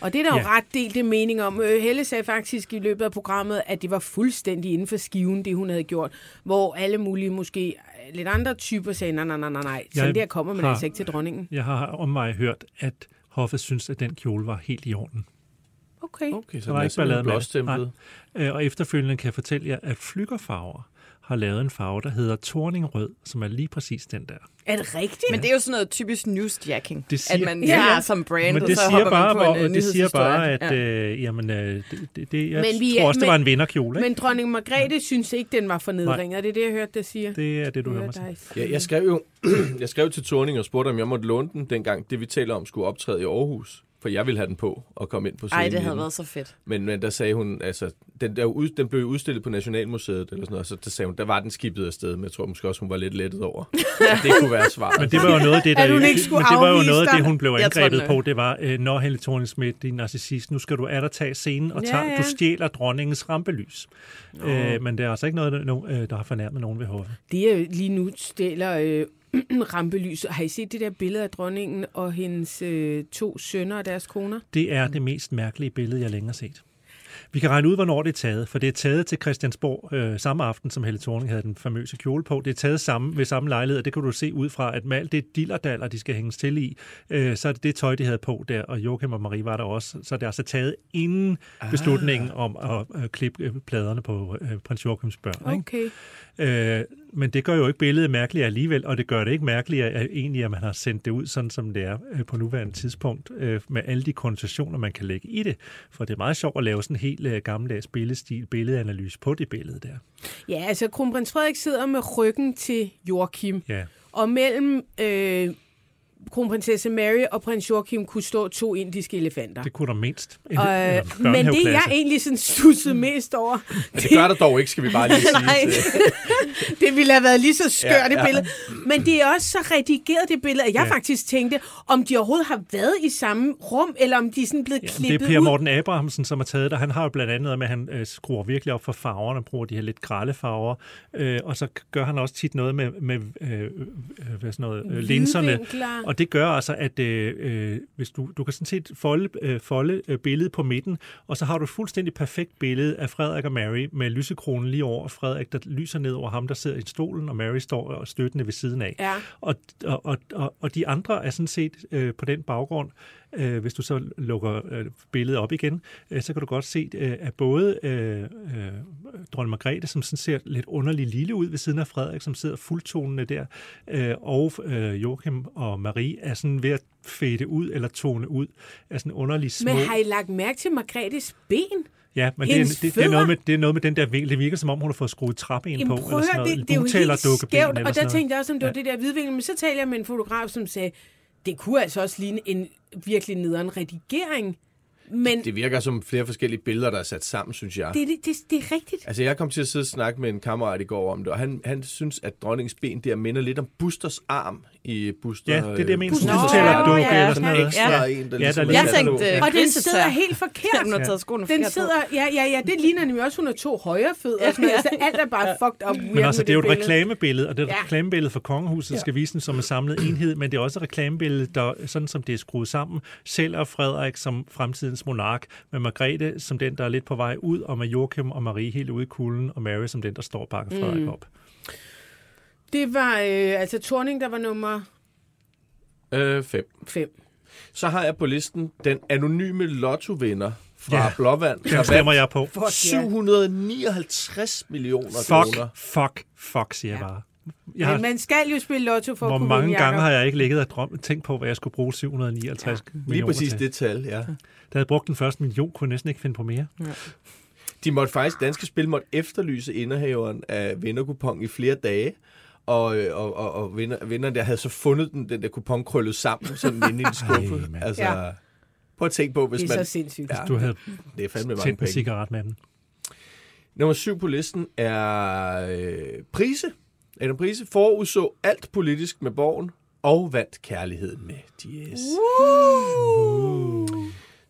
Og det er der ja. jo ret delte mening om. Øh, Helle sagde faktisk i løbet af programmet, at det var fuldstændig inden for skiven, det hun havde gjort. Hvor alle mulige, måske lidt andre typer sagde, nej, nej, nej, nej, nej. Sådan Jeg der kommer man har- altså ikke til dronningen. Jeg har om mig hørt, at hoffet synes, at den kjole var helt i orden. Okay. Okay, så Der var er ikke ballade med. Øh, Og efterfølgende kan jeg fortælle jer, at Flyggerfarver har lavet en farve, der hedder Torningrød, som er lige præcis den der. Er det rigtigt? Men det er jo sådan noget typisk newsjacking, Det siger- at man Ja. ja. som brand, Men og det så siger bare, man på en det siger bare at ja. øh, jamen, øh, det, det, det, jeg Men men vi tror er- også, det men- var en vinderkjole. Ikke? Men dronning Margrethe synes ikke, den var for nedringet. Det er det, jeg hørte dig sige. Det er det, du hører mig sige. Ja, jeg skrev jo jeg skrev til Torning og spurgte, om jeg måtte låne den, dengang det, vi taler om, skulle optræde i Aarhus. For jeg ville have den på og komme ind på scenen. Ej, det havde været så fedt. Men, men der sagde hun, altså, den, der, ud, den blev udstillet på Nationalmuseet, eller sådan noget, så der sagde hun, der var den skibet afsted, men jeg tror måske også, hun var lidt lettet over. at det kunne være svaret. Men det var jo noget af det, der, At hun ikke skulle men det var jo noget af det, hun blev angrebet er- på. Det var, øh, når Helle thorning din narcissist, nu skal du atter tage scenen, og Ja, tager, ja. du stjæler dronningens rampelys. Øh, men det er altså ikke noget, der, øh, der har fornærmet nogen ved hoffet. Det er jo lige nu stiller øh, rampelys. Har I set det der billede af dronningen og hendes øh, to sønner og deres koner? Det er det mest mærkelige billede, jeg længere har set. Vi kan regne ud, hvornår det er taget, for det er taget til Christiansborg øh, samme aften, som Helle Thorning havde den famøse kjole på. Det er taget samme, ved samme lejlighed, og det kan du se ud fra, at med alt det dillerdaller, de skal hænges til i, øh, så er det det tøj, de havde på der, og Joachim og Marie var der også. Så det er altså taget inden beslutningen om at øh, klippe øh, pladerne på øh, prins Joachims børn. Ikke? Øh, men det gør jo ikke billedet mærkeligt alligevel, og det gør det ikke mærkeligt at, at egentlig, at man har sendt det ud, sådan som det er øh, på nuværende tidspunkt, øh, med alle de konnotationer, man kan lægge i det. For det er meget sjovt at lave sådan en helt øh, gammeldags billedstil, billedanalyse på det billede der. Ja, altså kronprins Frederik sidder med ryggen til Joachim. Ja. Og mellem øh, kronprinsesse Mary og prins Joachim kunne stå to indiske elefanter. Det kunne der mindst. Øh, men det, jeg egentlig sådan stussede mest over, Men det gør der dog ikke, skal vi bare lige sige. Nej. til- det ville have været lige så skørt Ja, ja, ja. billede. Men det er også så redigeret, det billede, at jeg Ja. faktisk tænkte, om de overhovedet har været i samme rum, eller om de er sådan blevet Ja, det klippet er Per ud. Morten Abrahamsen, som har taget det. Han har jo blandt andet med, at han øh, skruer virkelig op for farverne, bruger de her lidt grælde farver, øh, og så gør han også tit noget med, med øh, øh, hvad sådan noget, øh, linserne. Og det gør altså, at øh, øh, hvis du, du kan sådan set folde, øh, folde øh, billedet på midten, og så har du et fuldstændig perfekt billede af Frederik og Mary med lysekronen lige over Frederik, der lyser ned over ham, der sidder i stolen, og Mary står og støttende ved siden af. Ja. Og, og, og, og, og de andre er sådan set øh, på den baggrund, øh, hvis du så lukker øh, billedet op igen, øh, så kan du godt se, øh, at både øh, øh, dronning Margrethe, som sådan ser lidt underlig lille ud ved siden af Frederik, som sidder fuldtonende der, øh, og øh, Joachim og Marie er sådan ved at fade ud eller tone ud af sådan underlige små... Men har I lagt mærke til Margrethes ben? Ja, men det er, Hendes det, det, er noget med, det er noget med den der vinkel. Det virker som om, hun har fået skruet trappen Jamen på. prøv at høre, det, det er jo helt skævt. Og der tænkte jeg også, om det var det der hvidvinkel. Men så talte jeg med en fotograf, som sagde, det kunne altså også ligne en virkelig nederen redigering. Men Det virker som flere forskellige billeder, der er sat sammen, synes jeg. det, det, det, det er rigtigt. Altså, jeg kom til at sidde og snakke med en kammerat i går om det, og han, han synes, at dronningens ben der minder lidt om Busters arm i Buster. Ja, det er det, jeg mener. Busters Sådan en arm. fortællerdukke Ja, eller sådan noget. Ekstra Ja. en, der Ja, ligesom er Jeg tænkte, øh, Og den sidder helt forkert. Hun har taget skoene Den sidder, ja, ja, ja, det ligner nemlig også, hun har to højre fødder. Ja, ja. Altså, alt er bare fucked up Men altså, med det er jo et billede. reklamebillede, og det er et Ja. reklamebillede for kongehuset, der Ja. skal vise den som en samlet enhed, men det er også et reklamebillede, der, sådan som det er skruet sammen, sælger Frederik som fremtidens monark, med Margrethe som den, der er lidt på vej ud, og med Joachim og Marie helt ude i kulden, og Mary som den, der står og bakker Frederik Mm. op. Det var øh, altså Torning, der var nummer Øh, fem. 5. Så har jeg på listen den anonyme lottovinder fra Ja, ja, Blåvand. den stemmer jeg på. Fuck, ja. 759 millioner Fuck, kroner. fuck, fuck, siger jeg bare. Jeg Men har, man skal jo spille lotto for hvor at kunne mange vinde, gange har jeg ikke ligget og drømt, tænkt på, hvad jeg skulle bruge 759 ja, millioner Lige præcis til. det tal, ja. Da jeg havde brugt den første million, kunne jeg næsten ikke finde på mere. Ja. De måtte faktisk, danske spil måtte efterlyse indehaveren af vinderkupon i flere dage. Og, øh, og, og, og vinder, vinderen der havde så fundet den, den der kupon krøllet sammen, sådan inde i en skuffe. mand. altså, Ja. Prøv at tænke på, hvis Det er man... så sindssygt. Ja, Du havde det er fandme mange penge. cigaret med den. Nummer syv på listen er øh, Prise. Adam Prise forudså alt politisk med Borgen og vandt kærligheden med Dias.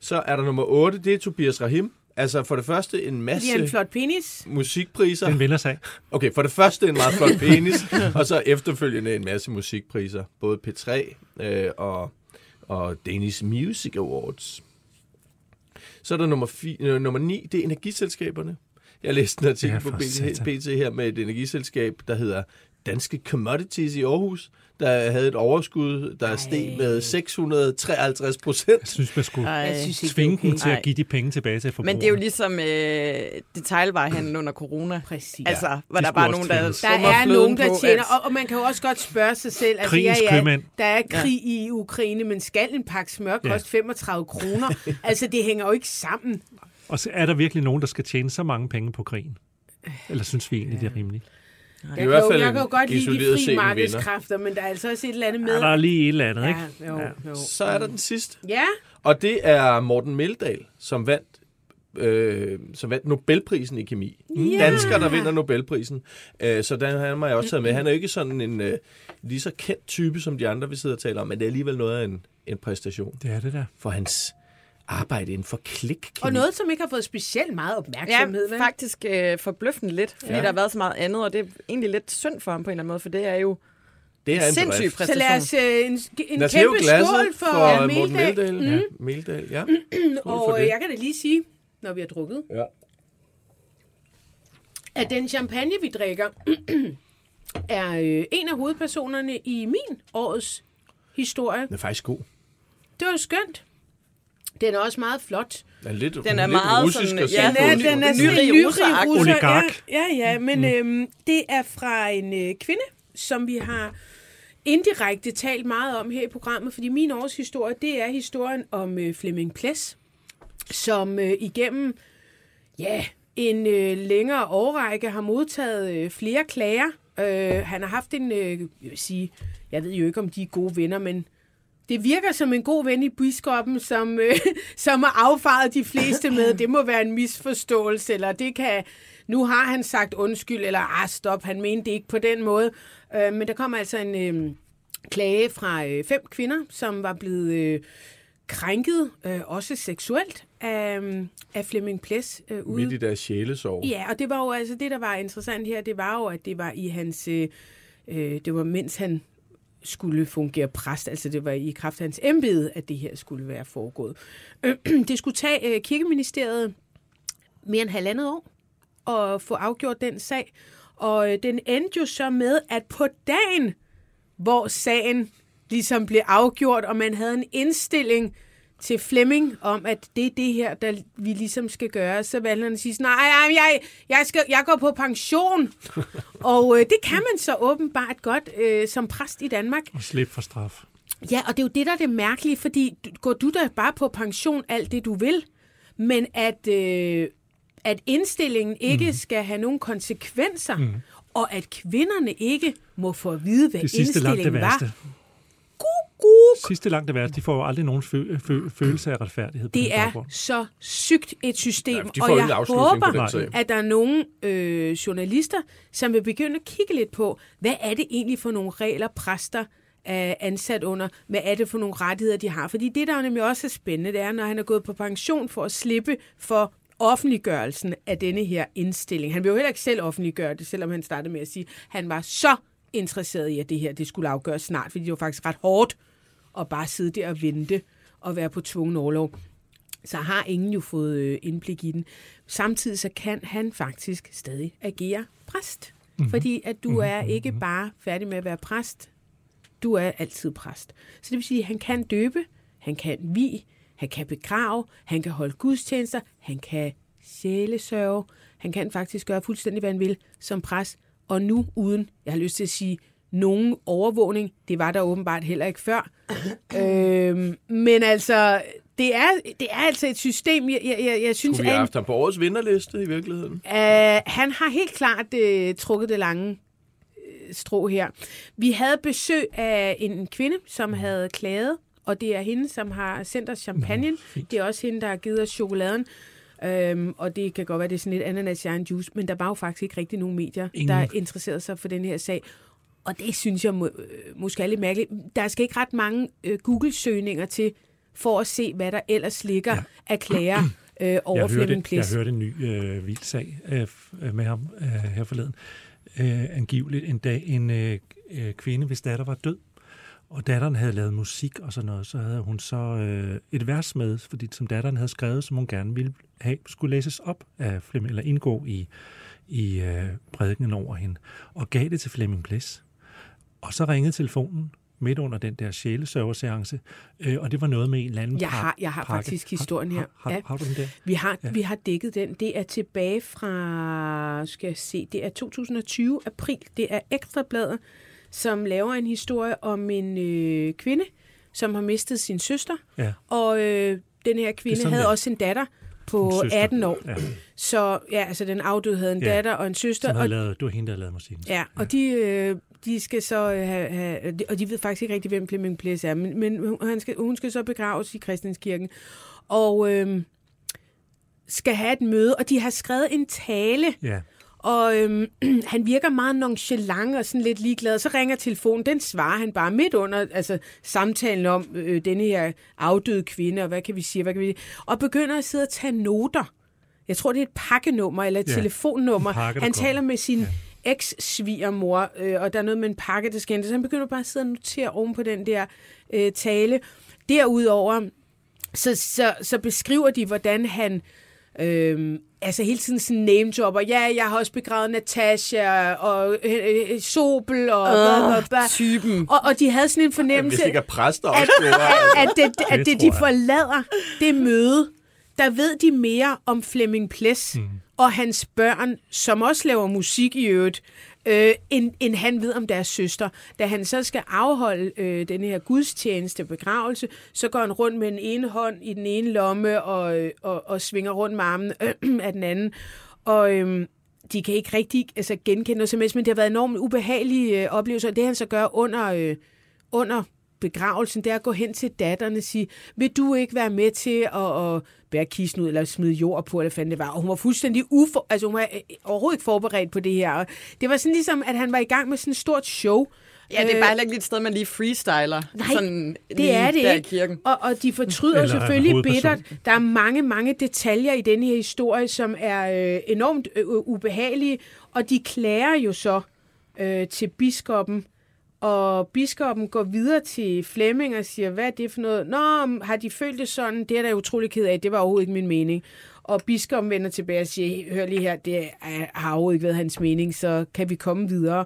Så er der nummer 8, det er Tobias Rahim. Altså for det første en masse han en flot penis. musikpriser. Den vinder sig. Okay, for det første en meget flot penis, og så efterfølgende en masse musikpriser. Både P3 øh, og, og Danish Music Awards. Så er der nummer, fi, øh, nummer 9, det er energiselskaberne. Jeg læste en artikel Ja, på. BT her med et energiselskab, der hedder Danske Commodities i Aarhus, der havde et overskud, der steg med 653 procent. Jeg synes, man skulle Ej. Jeg synes ikke, tvinge er dem okay. til at give de penge tilbage til forbrugerne. Men det er jo ligesom øh, detailvarehandlen under corona. Præcis. Altså, hvor de der bare er nogen, der. Der er nogen, der på, tjener, at- og, og man kan jo også godt spørge sig selv, altså, ja, ja, der er krig i Ukraine, men skal en pakke smør Ja. koste 35 kroner? altså, det hænger jo ikke sammen. Og så er der virkelig nogen, der skal tjene så mange penge på krigen. Eller synes vi egentlig, det er rimeligt? Jeg, i kan hvert jo, fald jeg kan jo godt lide de frie markedskræfter, men der er altså også et eller andet med... Ja, der er lige et eller andet, ja, ikke? jo, Ja. jo. Så er der den sidste. Ja, Og det er Morten Meldal, som vandt, øh, som vandt Nobelprisen i kemi. Ja. Dansker, der vinder Nobelprisen. Øh, så den har jeg også taget med. Han er jo ikke sådan en øh, lige så kendt type, som de andre, vi sidder og taler om, men det er alligevel noget af en, en præstation Det er det der. for hans arbejde inden for klik og noget, som ikke har fået specielt meget opmærksomhed. Ja, vel? faktisk øh, forbløffende lidt, fordi Ja. der har været så meget andet, og det er egentlig lidt synd for ham på en eller anden måde, for det er jo Det er en sindssyg bedrift. Så præstation. lad os øh, en, en Lad kæmpe skål for, for for Morten Meldal. Meldal. Ja, Meldal, ja. For Og det. jeg kan da lige sige, når vi har drukket, Ja. at den champagne, vi drikker, er øh, en af hovedpersonerne i min årets historie. Den er faktisk god. Det var jo skønt. Den er også meget flot. Den er lidt, Den er lidt meget russisk sådan- og ja, Den er, den er Nyrig russer. Oligark. Ja, ja, ja men øhm, det er fra en øh, kvinde, som vi har indirekte talt meget om her i programmet, fordi min års historie, det er historien om øh, Flemming Ples, som øh, igennem ja, en øh, længere årrække har modtaget øh, flere klager. Øh, han har haft en, øh, jeg vil sige, jeg ved jo ikke, om de er gode venner, men det virker som en god ven i biskoppen, som, øh, som har affaret de fleste med, det må være en misforståelse, eller det kan, nu har han sagt undskyld, eller ah, stop, han mente det ikke på den måde. Øh, men der kom altså en øh, klage fra øh, fem kvinder, som var blevet øh, krænket, øh, også seksuelt, af, af Flemming Ples øh, ude Midt i deres sjælesorg. Ja, og det var jo altså det, der var interessant her, det var jo, at det var i hans, øh, øh, det var mens han skulle fungere præst, altså det var i kraft af hans embede, at det her skulle være foregået. Det skulle tage øh, kirkeministeriet mere end halvandet år at få afgjort den sag, og øh, den endte jo så med, at på dagen, hvor sagen ligesom blev afgjort, og man havde en indstilling til Flemming om, at det er det her, der vi ligesom skal gøre, så valgte han at sige, nej, nej jeg, jeg, skal, jeg går på pension. og øh, det kan man så åbenbart godt øh, som præst i Danmark. Og slip for straf. Ja, og det er jo det, der er det mærkelige, fordi går du da bare på pension alt det, du vil, men at, øh, at indstillingen ikke mm. skal have nogen konsekvenser, mm. og at kvinderne ikke må få at vide, hvad Det sidste langt det indstillingen var. Sidste langt det værste, de får jo aldrig nogen fø- fø- følelse af retfærdighed. på Det er baggrund. så sygt et system, Ja, og jeg håber, at der er nogle øh, journalister, som vil begynde at kigge lidt på, hvad er det egentlig for nogle regler, præster er ansat under, hvad er det for nogle rettigheder, de har. Fordi det, der nemlig også er spændende, det er, når han er gået på pension for at slippe for offentliggørelsen af denne her indstilling. Han vil jo heller ikke selv offentliggøre det, selvom han startede med at sige, at han var så interesseret i, at det her det skulle afgøres snart, fordi det var faktisk ret hårdt at bare sidde der og vente og være på tvungen overlov så har ingen jo fået øh, indblik i den. Samtidig så kan han faktisk stadig agere præst. Mhm. Mm-hmm. Fordi at du er ikke bare færdig med at være præst, du er altid præst. Så det vil sige, at han kan døbe, han kan vi, han kan begrave, han kan holde gudstjenester, han kan sjælesørge, han kan faktisk gøre fuldstændig, hvad han vil som præst. Og nu uden, jeg har lyst til at sige, nogen overvågning. Det var der åbenbart heller ikke før. øhm, men altså, det er, det er altså et system, jeg, jeg, jeg, jeg synes... Skulle vi have haft ham på årets vinderliste i virkeligheden? Uh, han har helt klart uh, trukket det lange uh, strå her. Vi havde besøg af en kvinde, som havde klaget, og det er hende, som har sendt os champagne. det er også hende, der har givet os chokoladen. Um, og det kan godt være, det er sådan lidt ananas juice, men der var jo faktisk ikke rigtig nogen medier, Ingen. der interesserede sig for den her sag. Og det synes jeg må, øh, måske er lidt mærkeligt. Der skal ikke ret mange øh, Google-søgninger til, for at se, hvad der ellers ligger ja. af klager øh, over jeg Flemming hørte, jeg hørte en ny øh, vild sag øh, med ham øh, her forleden. Øh, angiveligt en dag en øh, øh, kvinde, hvis datter var død, og datteren havde lavet musik og sådan noget, så havde hun så øh, et vers med, fordi som datteren havde skrevet, som hun gerne ville have, skulle læses op af Flemming, eller indgå i, i øh, prædiken over hende, og gav det til Flemming Ples. Og så ringede telefonen midt under den der sjælesørgerseance, øh, og det var noget med en eller anden Jeg har, jeg har pakke. faktisk historien her. Har, har, har, har du den der? Vi har, Ja. ja. vi har dækket den. Det er tilbage fra, skal jeg se, det er 2020 april. Det er Ekstrabladet, som laver en historie om en øh, kvinde, som har mistet sin søster. Ja. Og øh, den her kvinde havde det er. også en datter på En søster. 18 år. Ja. Så ja, altså den afdøde havde en Ja. datter og en søster. Som og havde lavet, det var hende, der lavet musikken. Ja, og de, øh, de skal så øh, have, have, og de ved faktisk ikke rigtig, hvem Flemming Ples er, men, men han skal, hun skal så begraves i Christianskirken, og øh, skal have et møde, og de har skrevet en tale, Ja. og øhm, han virker meget nonchalant og sådan lidt ligeglad. Så ringer telefonen, den svarer han bare midt under altså, samtalen om øh, denne her afdøde kvinde, og hvad kan vi sige, hvad kan vi Og begynder at sidde og tage noter. Jeg tror, det er et pakkenummer eller et Ja, telefonnummer. pakke, han taler med sin ja. Eks-svigermor, øh, og der er noget med en pakke, der skal hentes. Så han begynder bare at sidde og notere oven på den der øh, tale. Derudover, så, så, så beskriver de, hvordan han øhm, altså hele tiden sådan name-dropper. Ja, jeg har også begravet Natasha og øh, øh, Sobel og bla, bla. typen. Og, og de havde sådan en Hvis fornemmelse, det ikke er præster at, også, at, at, det, at Det de forlader det møde, der ved de mere om Flemming Ples mm og hans børn, som også laver musik i øvrigt, øh, end, end han ved om deres søster. Da han så skal afholde øh, den her gudstjeneste begravelse, så går han rundt med den ene hånd i den ene lomme og, øh, og, og svinger rundt med armen øh, af den anden. Og øh, de kan ikke rigtig altså, genkende noget som helst, men det har været enormt ubehagelige øh, oplevelser. Det han så gør under, øh, under begravelsen, det er at gå hen til datteren og sige, vil du ikke være med til at, at bære kisten ud, eller smide jord på, eller hvad fanden det var. Og hun var fuldstændig ufor, altså hun var øh, overhovedet ikke forberedt på det her. Og det var sådan ligesom, at han var i gang med sådan et stort show. Ja, det er bare heller ikke et sted, man lige freestyler. Nej, sådan det er det der ikke. i kirken. Og, og de fortryder Eller selvfølgelig bittert. Der er mange, mange detaljer i denne her historie, som er øh, enormt øh, ubehagelige, og de klager jo så øh, til biskoppen, og biskoppen går videre til Flemming og siger, hvad er det for noget? Nå, har de følt det sådan? Det er da utrolig ked af. Det var overhovedet ikke min mening. Og biskoppen vender tilbage og siger, hør lige her, det er, har overhovedet ikke været hans mening, så kan vi komme videre.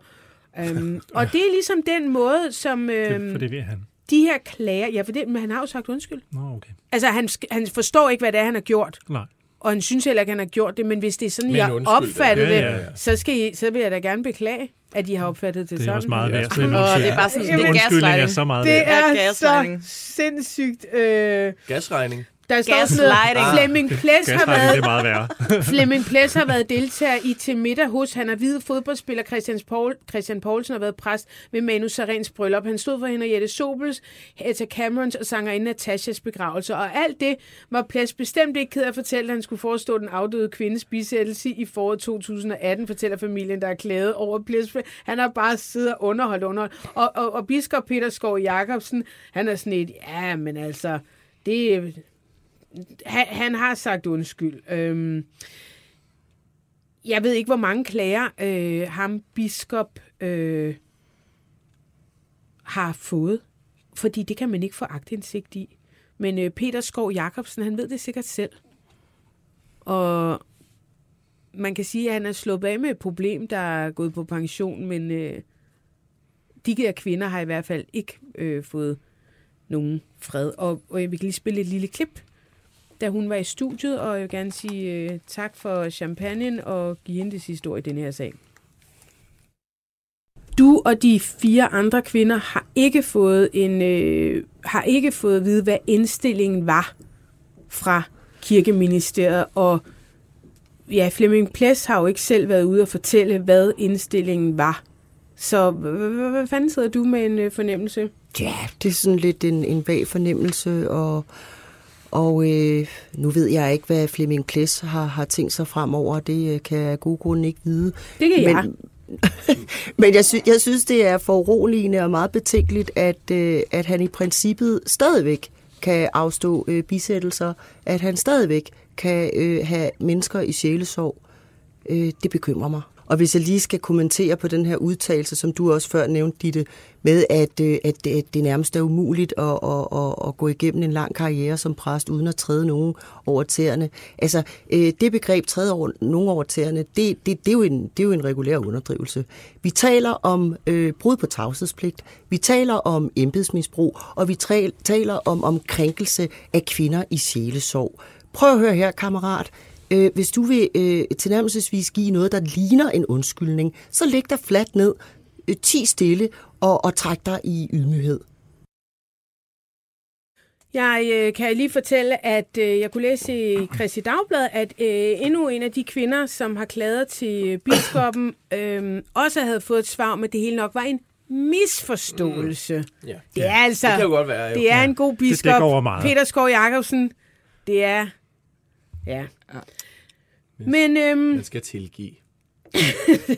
Um, og det er ligesom den måde, som Det, øhm, for det ved han. de her klager... Ja, for det, men han har jo sagt undskyld. Nå, okay. Altså, han, han forstår ikke, hvad det er, han har gjort. Nej. Og han synes heller ikke, han har gjort det, men hvis det er sådan, Men jeg undskyld, opfattet ja, det, ja, ja. Så, skal I, så vil jeg da gerne beklage, at I har opfattet det, Det er sådan. også meget værd. Åh, det er bare sådan, det er er gaslighting. så meget Det er Ja, gaslighting. så sindssygt. Øh, Gasregning. Der står sådan noget, Gaslighting. Flemming Ples har været... det er meget værre. Flemming Ples har været deltager i til middag hos. Han er hvide fodboldspiller. Christian, Paul, Christian Poulsen har været præst ved Manu Sarens bryllup. Han stod for Henriette Sobels, Etta Camerons og sangerinde Natashas begravelse. Og alt det var Ples bestemt ikke ked af at fortælle, at han skulle forestå den afdøde kvindes bisættelse i foråret 2018, fortæller familien, der er klædet over Ples. Han har bare siddet og underholdt, underholdt. Og, og, og biskop Peter Skov Jacobsen, han er sådan et, ja, men altså, det, han, han har sagt undskyld. Øhm, jeg ved ikke, hvor mange klager øh, ham biskop øh, har fået, fordi det kan man ikke få agtindsigt i. Men øh, Peter Skov Jacobsen, han ved det sikkert selv. Og man kan sige, at han er slået af med et problem, der er gået på pension, men øh, de her kvinder har i hvert fald ikke øh, fået nogen fred. Og, og jeg vil lige spille et lille klip, da hun var i studiet, og jeg vil gerne sige øh, tak for champagne og give hende det sidste ord i den her sag. Du og de fire andre kvinder har ikke fået en øh, har ikke fået at vide, hvad indstillingen var fra kirkeministeriet, og ja, Flemming Ples har jo ikke selv været ude og fortælle, hvad indstillingen var. Så hvad fanden sidder du med en øh, fornemmelse? Ja, det er sådan lidt en, en vag fornemmelse, og, og øh, nu ved jeg ikke, hvad Flemming Ples har, har tænkt sig fremover. Det øh, kan jeg af gode grunde ikke vide. Det kan jeg. Men, men jeg, sy- jeg synes, det er foruroligende og meget betænkeligt, at, øh, at han i princippet stadigvæk kan afstå øh, bisættelser, at han stadigvæk kan øh, have mennesker i sjælesorg. Øh, det bekymrer mig. Og hvis jeg lige skal kommentere på den her udtalelse, som du også før nævnte, Ditte, med at, øh, at, det- at det nærmest er umuligt at, at, at, at gå igennem en lang karriere som præst, uden at træde nogen over tæerne. Altså, øh, det begreb træde over, nogen over tæerne, det, det, det, er jo en, det er jo en regulær underdrivelse. Vi taler om øh, brud på tavshedspligt, vi taler om embedsmisbrug, og vi taler om, om krænkelse af kvinder i sjælesorg. Prøv at høre her, kammerat. Øh, hvis du vil øh, tilnærmelsesvis give noget, der ligner en undskyldning, så læg dig fladt ned, øh, ti stille og, og træk dig i ydmyghed. Jeg øh, kan lige fortælle, at øh, jeg kunne læse i Kristi Dagblad, at øh, endnu en af de kvinder, som har klaget til biskoppen, øh, også havde fået et svar om, at det hele nok var en misforståelse. Mm. Ja. Det er altså, Det kan jo godt være, jo. det er Ja. en god Det biskop. dækker over meget. Peter Skov Jacobsen. Det er, ja. Men øhm, Man skal tilgive.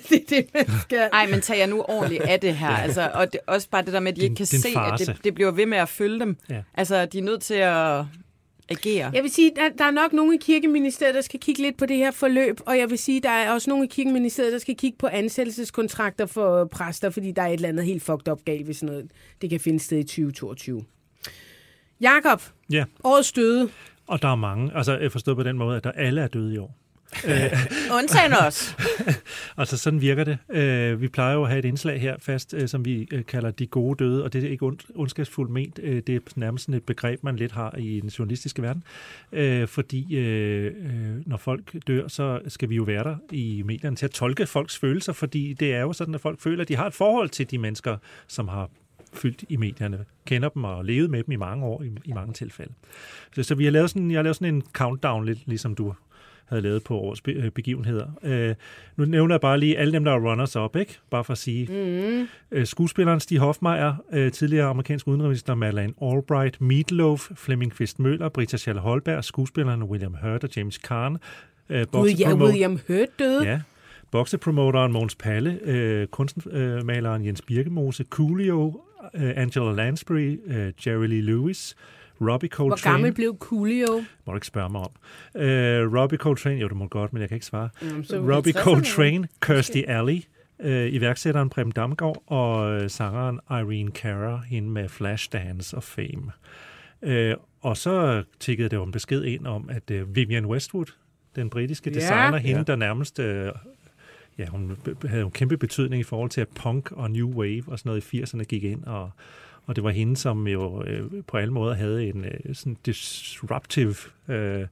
det er det, man skal. Ej, men tag jer nu ordentligt af det her. Altså, og det, også bare det der med, at de ikke kan se, at farce. det, det bliver ved med at følge dem. Ja. Altså, de er nødt til at agere. Jeg vil sige, der, der er nok nogen i kirkeministeriet, der skal kigge lidt på det her forløb, og jeg vil sige, der er også nogen i kirkeministeriet, der skal kigge på ansættelseskontrakter for præster, fordi der er et eller andet helt fucked up galt, hvis noget det kan finde sted i 2022. Jakob, Ja, årets døde. og der er mange. Altså, jeg forstår på den måde, at der alle er døde i år. Øh. Undtagen os. altså, sådan virker det. Øh, vi plejer jo at have et indslag her fast, øh, som vi øh, kalder de gode døde, og det er ikke ond, ondskabsfuldt ment. Øh, det er nærmest sådan et begreb, man lidt har i den journalistiske verden. Øh, fordi øh, øh, når folk dør, så skal vi jo være der i medierne til at tolke folks følelser, fordi det er jo sådan, at folk føler, at de har et forhold til de mennesker, som har fyldt i medierne, kender dem og levet med dem i mange år, i, i mange tilfælde. Så, så vi har lavet sådan, jeg har lavet sådan en countdown, lidt ligesom du havde lavet på årets be- øh, begivenheder. Øh, nu nævner jeg bare lige alle dem, der er runners-up, ikke? Bare for at sige. Mm. Øh, skuespilleren Stig Hofmeier, øh, tidligere amerikansk udenrigsminister Madeleine Albright, Meatloaf, Flemming Kvist Møller, Britta Schall Holberg, skuespillerne William Hurt og James Caan. Øh, Gud, ja, William Hurt døde. Ja. Boksepromoteren Måns Palle, øh, kunstmaleren Jens Birkemose, Coolio, øh, Angela Lansbury, øh, Jerry Lee Lewis, Robbie Coltrane. Hvor gammel blev Coolio? Må du ikke spørge mig om. Øh, Robbie Coltrane, jo, det må du godt, men jeg kan ikke svare. Jamen, så Robbie 50'erne. Coltrane, Kirsty Alley, øh, iværksætteren Preben Damgaard og øh, sangeren Irene Cara, hende med Flashdance og Fame. Øh, og så tikkede det jo en besked ind om, at øh, Vivian Westwood, den britiske Ja. designer, hende, Ja. der nærmest... Øh, ja, hun havde en kæmpe betydning i forhold til, at punk og new wave og sådan noget i 80'erne gik ind og, Og det var hende, som jo øh, på alle måder havde en øh, sådan disruptive, øh,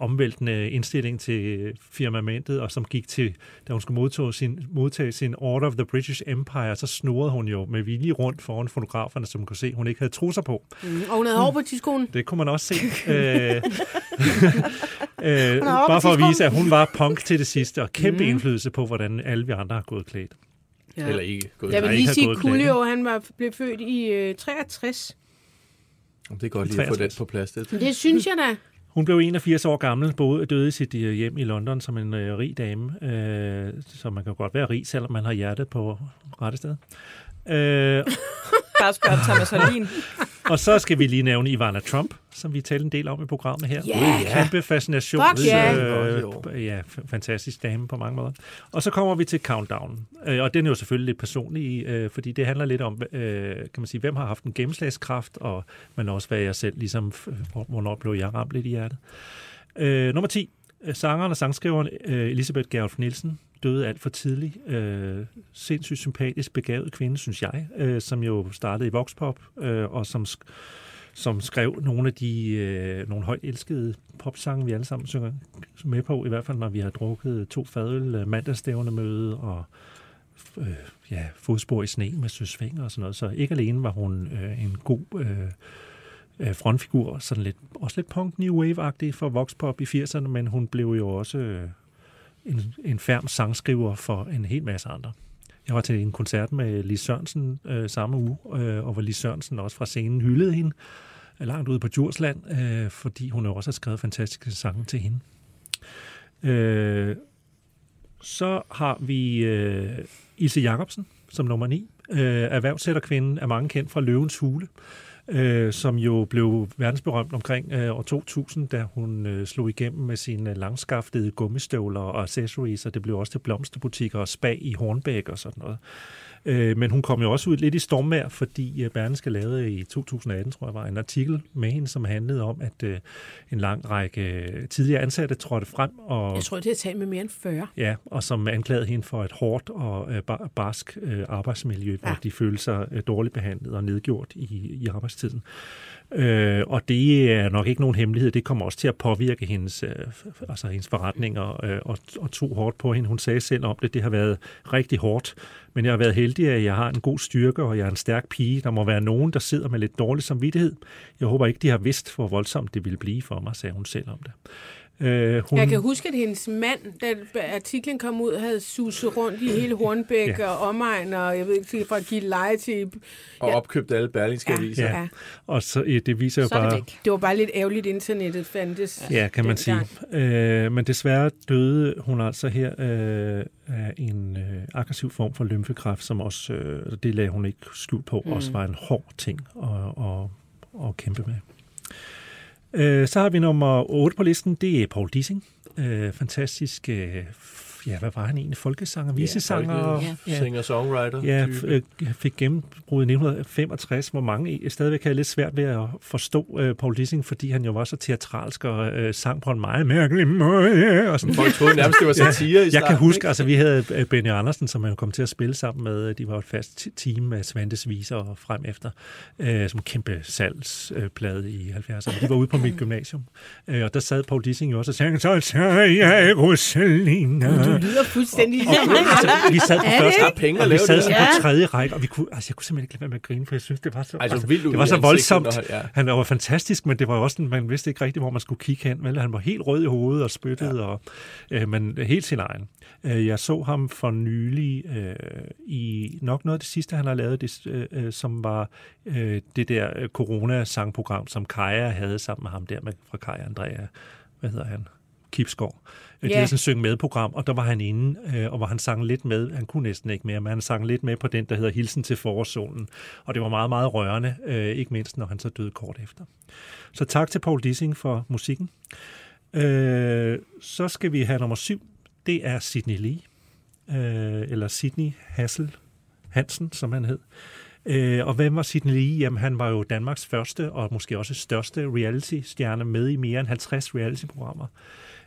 omvæltende indstilling til firmamentet, og som gik til, da hun skulle modtage sin, modtage sin Order of the British Empire, så snurrede hun jo med vilje rundt foran fotograferne, som kunne se, hun ikke havde trusser på. Mm, og hun havde hår på tidskolen. Det kunne man også se. øh, øh, bare for at vise, at hun var punk til det sidste, og kæmpe mm. indflydelse på, hvordan alle vi andre har gået klædt. Ja. Eller ikke gået Jeg vil lige sige, at. Coolio, han var, blev født i øh, 63. Det er godt lige at få den 63. på plads. Det. Det synes jeg da. Hun blev 81 år gammel, boede, døde i sit øh, hjem i London som en øh, rig dame, øh, så man kan godt være rig, selvom man har hjertet på rette sted. Øh, Bare spørg Thomas Holin. og så skal vi lige nævne Ivana Trump, som vi talte en del om i programmet her. Ja. Kæmpe fascination. Fuck ja. Øh, ja, fantastisk dame på mange måder. Og så kommer vi til Countdown. Øh, og den er jo selvfølgelig lidt personlig, øh, fordi det handler lidt om, øh, kan man sige, hvem har haft en gennemslagskraft, og men også hvad jeg selv, ligesom, hvornår blev jeg ramt lidt i hjertet. Øh, nummer 10. Øh, Sangeren og sangskriveren øh, Elisabeth Gerolf Nielsen døde alt for tidligt. Øh, sindssygt sympatisk, begavet kvinde, synes jeg, øh, som jo startede i Voxpop, øh, og som, sk- som skrev nogle af de øh, nogle højt elskede popsange, vi alle sammen synger med på, i hvert fald når vi har drukket to fadøl, øh, mandagsstævnemøde møde og øh, ja, fodspor i sne med søsvinger og sådan noget. Så ikke alene var hun øh, en god øh, øh frontfigur, sådan lidt, også lidt punk new wave-agtig for voxpop i 80'erne, men hun blev jo også øh, en, en færm sangskriver for en hel masse andre. Jeg var til en koncert med Lis Sørensen øh, samme uge, øh, og hvor Lis Sørensen også fra scenen hyldede hende øh, langt ude på Djursland, øh, fordi hun også har skrevet fantastiske sange til hende. Øh, så har vi øh, Ilse Jacobsen som nummer 9. Øh, erhvervssætterkvinden er mange kendt fra Løvens Hule, øh, Øh, som jo blev verdensberømt omkring øh, år 2000, da hun øh, slog igennem med sine langskaftede gummistøvler og accessories, og det blev også til blomsterbutikker og spa i Hornbæk og sådan noget. Øh, men hun kom jo også ud lidt i stormvær, fordi øh, Berlingske lavede i 2018, tror jeg, var en artikel med hende, som handlede om, at øh, en lang række øh, tidligere ansatte trådte frem og Jeg tror, det har talt med mere end 40. Ja, og som anklagede hende for et hårdt og øh, bar- barsk øh, arbejdsmiljø, hvor Ja. de følte sig øh, dårligt behandlet og nedgjort i, i arbejdstiden. Øh, og det er nok ikke nogen hemmelighed. Det kommer også til at påvirke hendes, øh, altså hendes forretninger øh, og, og tog hårdt på hende. Hun sagde selv om det, det har været rigtig hårdt. Men jeg har været heldig, at jeg har en god styrke, og jeg er en stærk pige. Der må være nogen, der sidder med lidt dårlig samvittighed. Jeg håber ikke, de har vidst, hvor voldsomt det ville blive for mig, sagde hun selv om det. Øh, hun, Jeg kan huske, at hendes mand, da artiklen kom ud, havde suset rundt i hele Hornbæk Ja. ja. og omegn, og jeg ved ikke, fra at give leje til... Og opkøbt alle berlingske Ja, aviser. ja. Og så, øh, det viser jo Så det bare... væk. Det var bare lidt ærgerligt, internettet fandtes. Ja, kan man sige. dengang. Øh, men desværre døde hun altså her øh, af en øh, aggressiv form for lymfekræft, som også, øh, det lagde hun ikke skjult på, Mm. mm. også var en hård ting at, at, at kæmpe med. Øh, så har vi nummer 8 på listen, det er Paul Dissing. Øh, fantastisk, øh, ja, hvad var han egentlig? Folkesanger, visesanger? Ja. Ja, type. f- øh, fik gennembrud i 1965, hvor mange stadigvæk havde lidt svært ved at forstå øh, Paul Dissing, fordi han jo var så teatralsk og øh, sang på en meget mærkelig måde. Og sådan. Folk troede nærmest, det var satire i Jeg kan starten, huske, ikke? altså vi havde øh, Benny Andersen, som han kom til at spille sammen med. De var et fast team med Svantes Viser og frem efter, øh, som kæmpe salgsplade i 70'erne. De var ude på mit gymnasium, øh, og der sad Paul Dissing jo også og sang, så tager jeg Rosalina. Du lyder fuldstændig... Og, altså, vi sad på det første, ikke? penge og vi sad det sådan på tredje række, og vi kunne, altså, jeg kunne simpelthen ikke lade være med at grine, for jeg synes, det var så, Altså, vildt ud det var så voldsomt. ja. Han var fantastisk, men det var også sådan, man vidste ikke rigtigt, hvor man skulle kigge hen. Vel? Han var helt rød i hovedet og spyttede, ja. og, øh, men helt sin egen. Øh, jeg så ham for nylig øh, i nok noget af det sidste, han har lavet, det, øh, øh, som var øh, det der øh, corona-sangprogram, som Kaja havde sammen med ham der med, fra Kaja Andrea. Hvad hedder han? Kipskov. Yeah. Det er sådan et synge med-program, og der var han inde, øh, og hvor han sang lidt med. Han kunne næsten ikke mere, men han sang lidt med på den, der hedder Hilsen til forårssolen. Og det var meget, meget rørende, øh, ikke mindst når han så døde kort efter. Så tak til Paul Dissing for musikken. Øh, så skal vi have nummer syv. Det er Sidney Lee, øh, eller Sidney Hassel Hansen, som han hed. Øh, og hvem var Sidney Lee? Jamen, han var jo Danmarks første og måske også største reality-stjerne med i mere end 50 reality-programmer.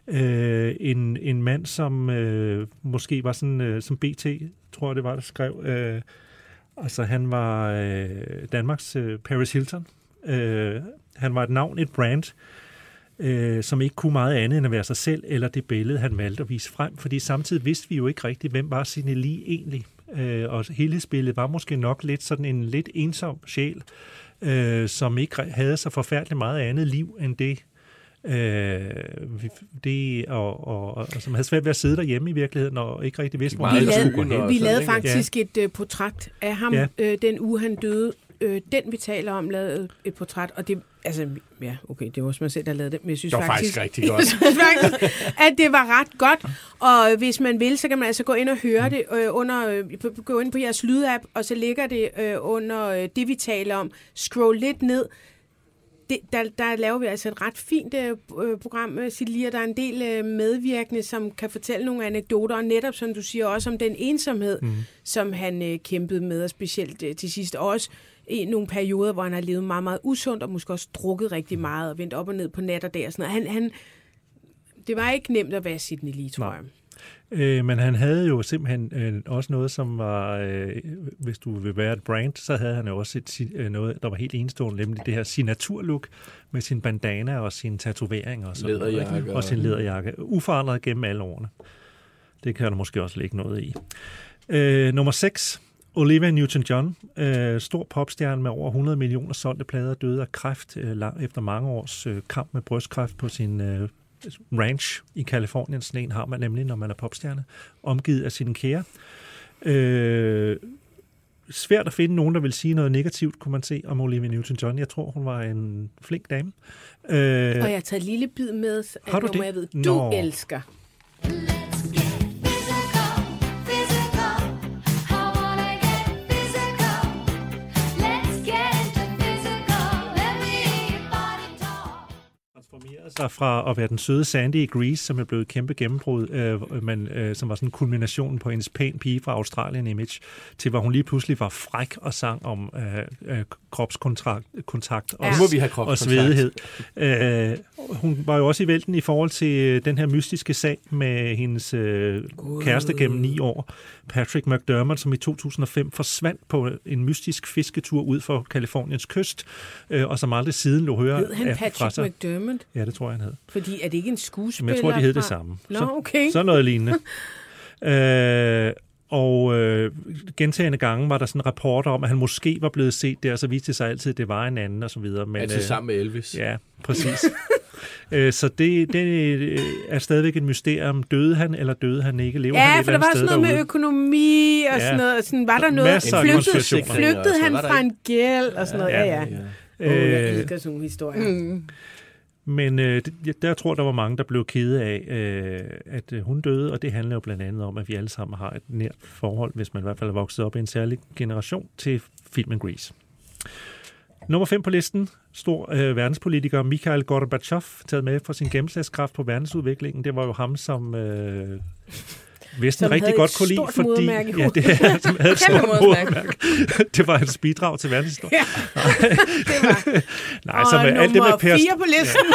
Øh, en, en mand, som øh, måske var sådan, øh, som BT, tror jeg det var, der skrev, øh, Altså, han var øh, Danmarks øh, Paris Hilton. Øh, han var et navn, et brand, øh, som ikke kunne meget andet end at være sig selv, eller det billede, han valgte at vise frem. Fordi samtidig vidste vi jo ikke rigtigt, hvem var Signe Lee egentlig. Øh, og helhedsbilledet var måske nok lidt sådan en lidt ensom sjæl, øh, som ikke havde så forfærdeligt meget andet liv end det, Øh, det og, og, og, som havde svært ved at sidde derhjemme i virkeligheden, og ikke rigtig vidste, hvor Vi han skulle lavede, gå hen. vi lavede faktisk et uh, portræt af ham, Ja. ja. øh, den uge han døde. Øh, den vi taler om, lavede et portræt, og det, altså, ja, okay, det var også mig selv, der lavede det, men jeg synes Det var faktisk, faktisk rigtig godt. faktisk, at det var ret godt, og hvis man vil, så kan man altså gå ind og høre det øh, under, øh, gå ind på jeres lydapp, og så ligger det øh, under øh, det, vi taler om. Scroll lidt ned, det, der, der laver vi altså et ret fint øh, øh, program, øh, Silja. Der er en del øh, medvirkende, som kan fortælle nogle anekdoter, og netop, som du siger, også om den ensomhed, mm. som han øh, kæmpede med, og specielt øh, til sidst også i nogle perioder, hvor han har levet meget, meget usundt, og måske også drukket rigtig meget, og vendt op og ned på nat og dag og sådan noget. Han, han, det var ikke nemt at være Sidney Lee, tror Nej. jeg. Øh, men han havde jo simpelthen øh, også noget, som var, øh, hvis du vil være et brand, så havde han jo også et, øh, noget, der var helt enestående, nemlig det her signaturlook med sin bandana og sine tatoveringer og, sådan noget, og sin læderjakke. Uforandret gennem alle årene. Det kan der måske også ligge noget i. Øh, nummer 6. Olivia Newton-John, øh, stor popstjerne med over 100 millioner solgte plader, døde af kræft øh, lang, efter mange års øh, kamp med brystkræft på sin øh, ranch i Kalifornien. Sådan en har man nemlig, når man er popstjerne, omgivet af sine kære. Øh, svært at finde nogen, der vil sige noget negativt, kunne man se, om Olivia Newton-John. Jeg tror, hun var en flink dame. Øh, Og jeg har taget et lille bid med, af Har du nummer, det? jeg ved, du Nå. elsker. Transformerede sig fra at være den søde Sandy i Grease, som er blevet et kæmpe gennembrud, øh, men, øh, som var sådan kulminationen på hendes pæn pige fra Australien image, til hvor hun lige pludselig var fræk og sang om øh, øh, kropskontakt kontakt og, Ja. Nu må vi have og svedighed. Øh, hun var jo også i vælten i forhold til øh, den her mystiske sag med hendes øh, kæreste gennem ni år, Patrick McDermott, som i 2005 forsvandt på en mystisk fisketur ud for Kaliforniens kyst, øh, og som aldrig siden lå høre Hed han fra Patrick sig. McDermott? Ja, det tror jeg, han hed. Fordi er det ikke en skuespiller? Men jeg tror, de hed det samme. Nå, så, okay. Så noget lignende. øh, og øh, gentagende gange var der sådan rapporter om, at han måske var blevet set der, så viste det sig altid, at det var en anden og så videre. Men, Altid sammen med Elvis. Ja, præcis. øh, så det, det øh, er stadigvæk et mysterium. Døde han, eller døde han ikke? Lever han Ja, et for eller der var sådan noget med derude? økonomi og Ja. sådan noget. Sådan, var der noget? Masser af Flygtede, flygtede Ja, han fra en gæld og sådan noget? Ja, ja. ja. Åh, jeg Øh, elsker sådan nogle historier. Mm. Men øh, det, der tror der var mange, der blev kede af, øh, at øh, hun døde, og det handler jo blandt andet om, at vi alle sammen har et nært forhold, hvis man i hvert fald er vokset op i en særlig generation, til filmen Grease. Nummer 5 på listen, stor øh, verdenspolitiker Mikhail Gorbachev, taget med for sin gennemslagskraft på verdensudviklingen. Det var jo ham, som øh, Vesten rigtig godt kunne lide, fordi... modermærke Ja, det er, som havde et stort modermærke. det var hans bidrag til verdenshistorien. Ja, det var. Nej, så med alt det med Per... på listen.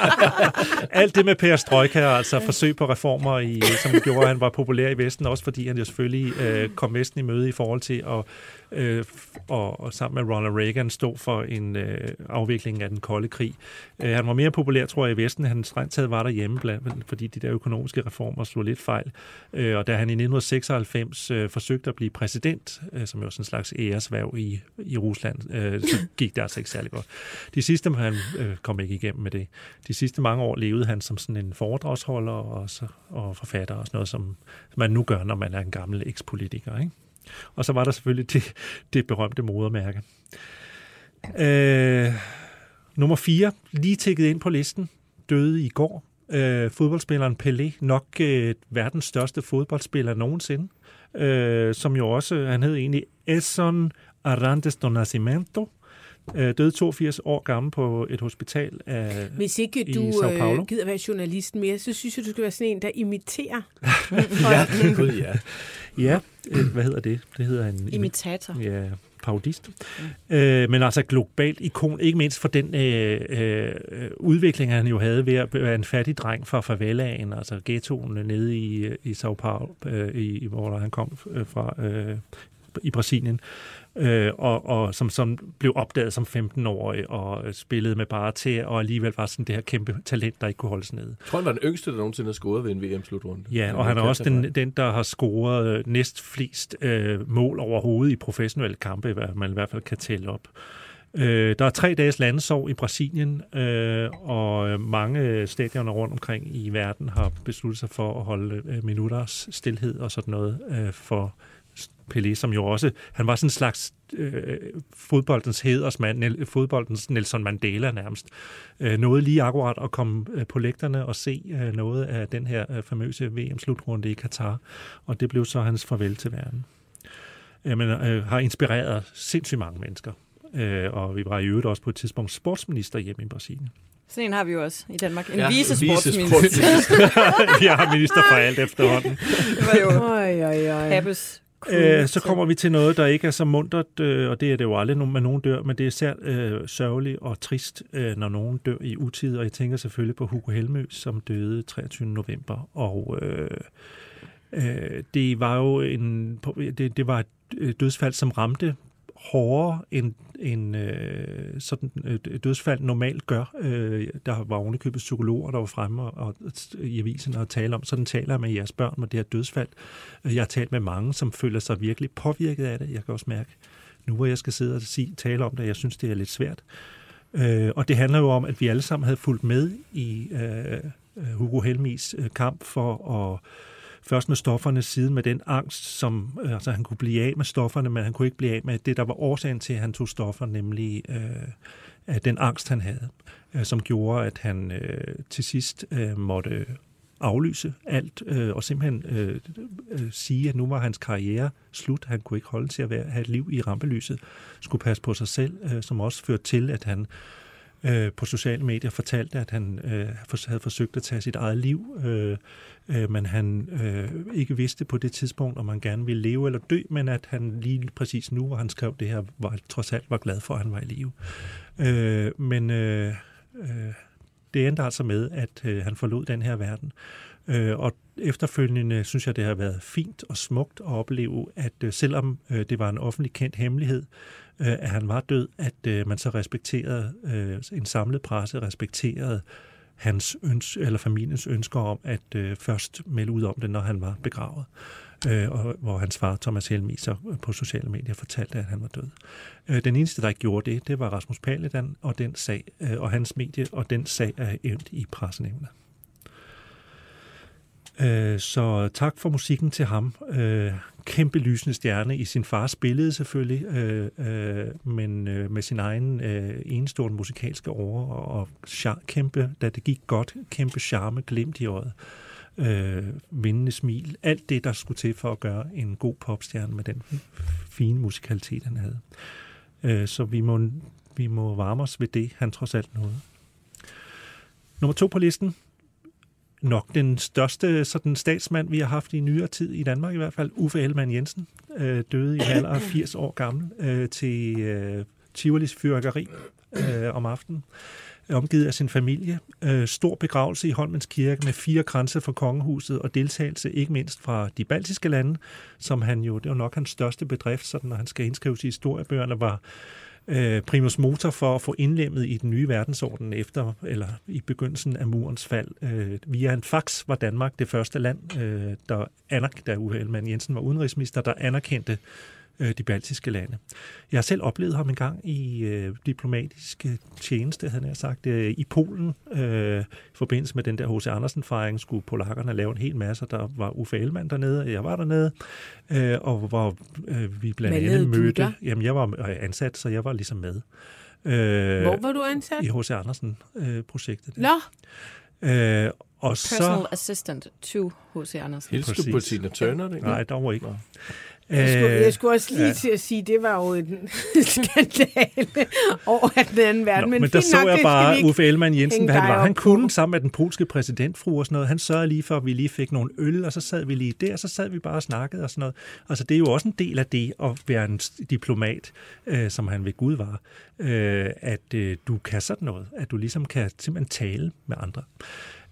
alt det med Per Strøjka, altså forsøg på reformer, i, som gjorde, at han var populær i Vesten, også fordi han jo selvfølgelig øh, kom Vesten i møde i forhold til at øh, og, og sammen med Ronald Reagan stod for en øh, afvikling af den kolde krig. Øh, han var mere populær, tror jeg, i Vesten. Han strengt taget var derhjemme, blandt, fordi de der økonomiske reformer slog lidt fejl. Øh, og da han i 1996 øh, forsøgte at blive præsident, øh, som jo sådan en slags æresværv i, i Rusland, øh, så gik det altså ikke særlig godt. De sidste, han øh, kom ikke igennem med det. De sidste mange år levede han som sådan en foredragsholder og, så, og forfatter og sådan noget, som man nu gør, når man er en gammel ekspolitiker, ikke? Og så var der selvfølgelig det, det berømte modermærke. Øh, nummer 4, lige tækket ind på listen, døde i går. Øh, fodboldspilleren Pelé, nok øh, verdens største fodboldspiller nogensinde, øh, som jo også, han hed egentlig Edson Arantes do Nascimento, øh, døde 82 år gammel på et hospital af, Hvis ikke i du Sao Paulo. øh, gider være journalist mere, så synes jeg, du skal være sådan en, der imiterer. Ja, gud ja. Ja, øh, hvad hedder det? Det hedder en... Imitator. Ja, parodist. Mm. Øh, men altså globalt ikon, ikke mindst for den øh, øh, udvikling, han jo havde ved at være en fattig dreng fra favelaen, altså ghettoen nede i, i Sao Paulo, øh, i, hvor han kom øh, fra, øh, i Brasilien, øh, og, og som, som blev opdaget som 15-årig og spillede med bare til, og alligevel var sådan det her kæmpe talent, der ikke kunne holdes nede. Jeg tror, han var den yngste, der nogensinde har scoret ved en VM-slutrunde. Ja, og han er også den, den, der har scoret øh, næst flest øh, mål overhovedet i professionelle kampe, hvad man i hvert fald kan tælle op. Øh, der er tre dages landesorg i Brasilien, øh, og mange stadioner rundt omkring i verden har besluttet sig for at holde øh, minutters stillhed og sådan noget øh, for Pelé, som jo også, han var sådan en slags øh, fodboldens hedersmand, fodboldens Nelson Mandela nærmest. Øh, noget lige akkurat at komme øh, på lægterne og se øh, noget af den her øh, famøse VM-slutrunde i Katar, og det blev så hans farvel til verden. Øh, men øh, har inspireret sindssygt mange mennesker. Øh, og vi var i øvrigt også på et tidspunkt sportsminister hjemme i Brasilien. Sådan en har vi jo også i Danmark. En Ja, vicesportsminister. sportsminister. Vi har minister for alt efterhånden. det var jo oj. Happes Øh, så kommer vi til noget, der ikke er så muntert, øh, og det er det jo aldrig, når nogen dør, men det er især øh, sørgeligt og trist, øh, når nogen dør i utid, og jeg tænker selvfølgelig på Hugo Helmøs, som døde 23. november, og øh, øh, det var jo en, det, det var et øh, dødsfald, som ramte hårdere end, en øh, sådan øh, dødsfald normalt gør. Øh, der var ovenikøbet psykologer, der var fremme og, og, i avisen og tale om, sådan taler jeg med jeres børn med det her dødsfald. Øh, jeg har talt med mange, som føler sig virkelig påvirket af det. Jeg kan også mærke, nu hvor jeg skal sidde og sige, tale om det, jeg synes, det er lidt svært. Øh, og det handler jo om, at vi alle sammen havde fulgt med i øh, øh Hugo Helmis øh, kamp for at først med stofferne, siden med den angst, som øh, altså han kunne blive af med stofferne, men han kunne ikke blive af med det, der var årsagen til, at han tog stoffer, nemlig øh, at den angst, han havde, øh, som gjorde, at han øh, til sidst øh, måtte aflyse alt øh, og simpelthen øh, øh, sige, at nu var hans karriere slut. Han kunne ikke holde til at være, have et liv i rampelyset, skulle passe på sig selv, øh, som også førte til, at han øh, Øh, på sociale medier fortalte, at han øh, havde forsøgt at tage sit eget liv, øh, øh, men han øh, ikke vidste på det tidspunkt, om han gerne ville leve eller dø, men at han lige præcis nu, hvor han skrev det her, var, trods alt var glad for, at han var i live. Øh, men øh, øh, det endte altså med, at øh, han forlod den her verden. Øh, og efterfølgende synes jeg, det har været fint og smukt at opleve, at øh, selvom øh, det var en offentlig kendt hemmelighed, øh, at han var død, at øh, man så respekterede, øh, en samlet presse respekterede hans øns eller familiens ønsker om at øh, først melde ud om det, når han var begravet. Øh, og hvor hans far, Thomas Helmi, så på sociale medier fortalte, at han var død. Øh, den eneste, der ikke gjorde det, det var Rasmus Paludan og den sag, øh, og hans medie, og den sag er endt i pressenævnet. Øh, Så tak for musikken til ham. Øh, Kæmpe lysende stjerne i sin fars billede selvfølgelig, øh, øh, men øh, med sin egen øh, enestående musikalske over og char- kæmpe, da det gik godt, kæmpe charme, glimt i øjet, øh, vindende smil. Alt det, der skulle til for at gøre en god popstjerne med den fine musikalitet, han havde. Øh, Så vi må, vi må varme os ved det, han trods alt nåede. Nummer to på listen, nok den største sådan, statsmand, vi har haft i nyere tid, i Danmark i hvert fald, Uffe Ellemann Jensen, øh, døde i en alder af 80 år gammel øh, til øh, Tivolis fyrværkeri øh, om aftenen, omgivet af sin familie. Øh, stor begravelse i Holmens Kirke med fire grænser fra kongehuset og deltagelse ikke mindst fra de baltiske lande, som han jo, det var nok hans største bedrift, sådan, når han skal indskrives i historiebøgerne, var øh, primus motor for at få indlemmet i den nye verdensorden efter, eller i begyndelsen af murens fald. Øh, via en fax var Danmark det første land, øh, der, anerk- da Uffe Ellemann Jensen var udenrigsminister, der anerkendte øh, de baltiske lande. Jeg har selv oplevet ham en gang i øh, diplomatisk øh, tjeneste, havde jeg sagt, øh, i Polen. Øh, I forbindelse med den der H.C. Andersen-fejring skulle polakkerne lave en hel masse. Der var Uffe Ellemann dernede, og jeg var dernede, øh, og hvor øh, vi blandt Hvad andet du mødte... der? Jamen, jeg var øh, ansat, så jeg var ligesom med. Øh, Hvor var du ansat? I H.C. Andersen-projektet. Nå, Øh, og Personal så... assistant to H.C. Andersen. Hilste du på. Tina Turner? Ikke? Nej, dog ikke. Jeg skulle, jeg skulle også lige Øh, ja. til at sige, det var jo en skandale over at den anden verden. Nå, men men der så nok, jeg bare Uffe Ellemann Jensen, hvad han var. Han kunne sammen med den polske præsidentfru og sådan noget. Han sørgede lige for, at vi lige fik nogle øl, og så sad vi lige der, og så sad vi bare og snakkede og sådan noget. Altså, det er jo også en del af det at være en diplomat, øh, som han ved Gud var, øh, at øh, du kan sådan noget. At du ligesom kan simpelthen tale med andre.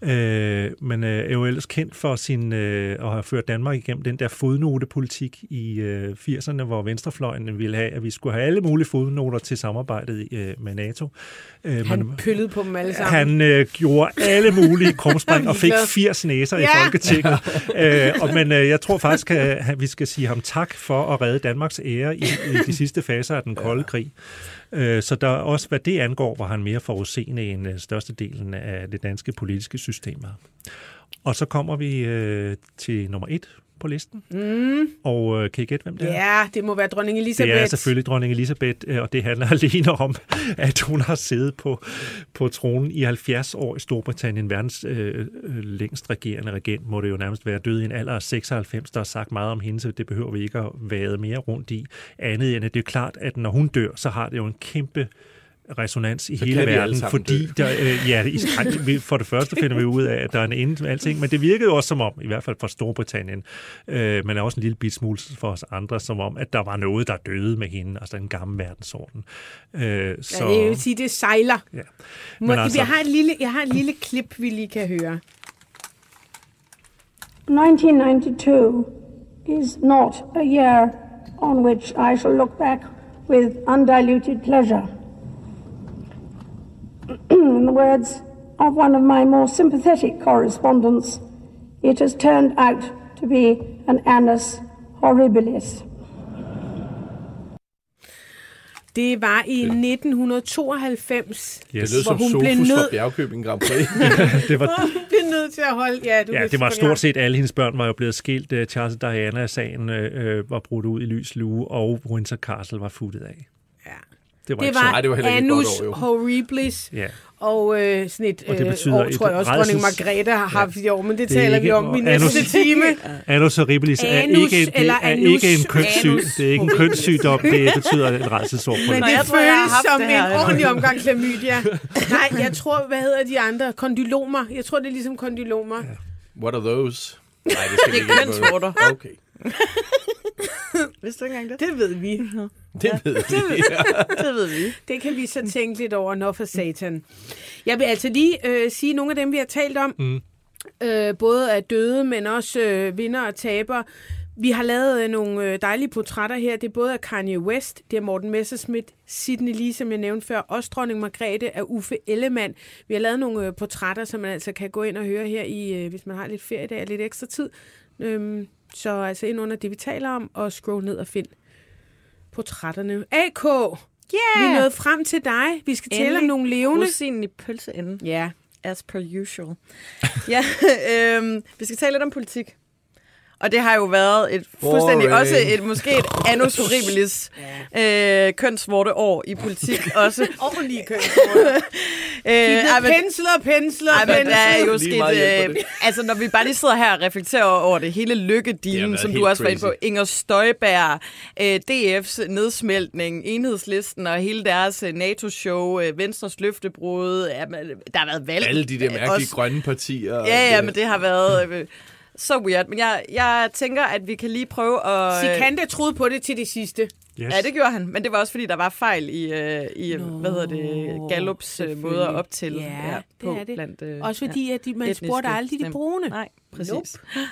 Øh, men øh, er jo ellers kendt for sin, øh, at have ført Danmark igennem den der fodnotepolitik i øh, 80'erne, hvor venstrefløjen ville have, at vi skulle have alle mulige fodnoter til samarbejdet øh, med NATO. Øh, Han men- pyllede på dem alle sammen. han øh, gjorde alle mulige krumspring og fik Ligeglad. 80 næser ja. i. Folketinget. øh, og, men øh, jeg tror faktisk, at vi skal sige ham tak for at redde Danmarks ære i, i de sidste faser af den kolde krig. Øh, så der også, hvad det angår, var han mere forudseende end øh, størstedelen af det danske politiske systemer. Og så kommer vi øh, til nummer et på listen. Mm. Og øh, kan I gætte, hvem det er? Ja, det må være dronning Elisabeth. Det er selvfølgelig dronning Elisabeth, øh, og det handler alene om, at hun har siddet på, på tronen i 70 år i Storbritannien. Verdens øh, øh, længst regerende regent må det jo nærmest være død i en alder af 96. Der er sagt meget om hende, så det behøver vi ikke at vade mere rundt i. Andet end, at det er klart, at når hun dør, så har det jo en kæmpe resonans i Så hele verden, fordi dø. der, øh, ja, i, for det første finder vi ud af, at der er en ende til alting, men det virkede også som om, i hvert fald for Storbritannien, øh, men også en lille bit smule for os andre, som om, at der var noget, der døde med hende, altså en gammel verdensorden. Øh, så, Ja, det vil sige, det sejler. Ja. Må, Men altså- jeg, har et lille, jeg har et lille klip, vi lige kan høre. 1992 is not a year on which I shall look back with undiluted pleasure. In the words of one of my more sympathetic correspondents, it has turned out to be an annus horribilis. Det var i 1992, Det Yes. lød hvor som hun blev Sofus fra nødt Bjergkøbing Grand Prix. det var, hun blev nødt til at holde... Ja, du Ja, det var stort set alle hendes børn var jo blevet skilt. Øh, Charles og Diana-sagen øh, øh, var brudt ud i lys lue, og Windsor Castle var futtet af. Ja. Det var, Det ikke var, så- det var heller ikke et godt Annus år, jo. Horribilis. Ja. Og øh, sådan et Og det øh, betyder år, et tror jeg også, dronning Margrethe har haft i år, men det, Det er taler ikke- vi om i næste time. Annus horribilis er Anus ikke, en, det er ikke en kønssyg. Anus Det er ikke en kønssygdom, det betyder en rædselsord på Men det. det jeg tror, jeg har føles som det her. en ordentlig omgang klamydia. Nej, jeg tror, hvad hedder de andre? Kondylomer. Jeg tror, det er ligesom kondylomer. What are those? Nej, det skal Det vi er kønsvorter. Okay, Vidste du ikke engang det? Det ved vi. Det ved vi. Det ved vi. Det kan vi så tænke lidt over, når for satan. Jeg vil altså lige øh, sige nogle af dem, vi har talt om. Mm. Øh, både af døde, men også øh, vinder og taber. Vi har lavet øh, nogle øh, dejlige portrætter her. Det er både af Kanye West, det er Morten Messerschmidt, Sidney Lee, som jeg nævnte før, også dronning Margrethe af Uffe Ellemann. Vi har lavet nogle øh, portrætter, som man altså kan gå ind og høre her, i, øh, hvis man har lidt feriedag og lidt ekstra tid. Øhm, så altså ind under det, vi taler om, og scroll ned og find portrætterne. AK! Yeah! Vi er nået frem til dig. Vi skal tale om Endelig. nogle levende. Rosinen i pølseenden. Ja. As per usual. ja, øhm, vi skal tale lidt om politik. Og det har jo været et fuldstændig, Boring. også et, måske et annus horribilis øh, kønsvorte år i politik også. Ordentlige kønsvorter. øh, pensler, pensler, Ej, men der er jo sket... Øh, altså, når vi bare lige sidder her og reflekterer over det, hele været som du også var inde på, Inger Støjberg, øh, DF's nedsmeltning, enhedslisten og hele deres øh, NATO-show, øh, Venstres løftebrud, men, der har været valg. Alle de der øh, mærkelige også- grønne partier. Ja, ja, det- men det har været øh, så weird. Men jeg, jeg tænker, at vi kan lige prøve at... Sikande troede på det til det sidste. Yes. Ja, det gjorde han. Men det var også, fordi der var fejl i, øh, i Nå, hvad hedder det, Gallups øh, måde at optælle Ja, ja, det på er det. blandt... Øh, Også fordi, at de, man etniske spurgte aldrig de brune. Nej, præcis. Nope.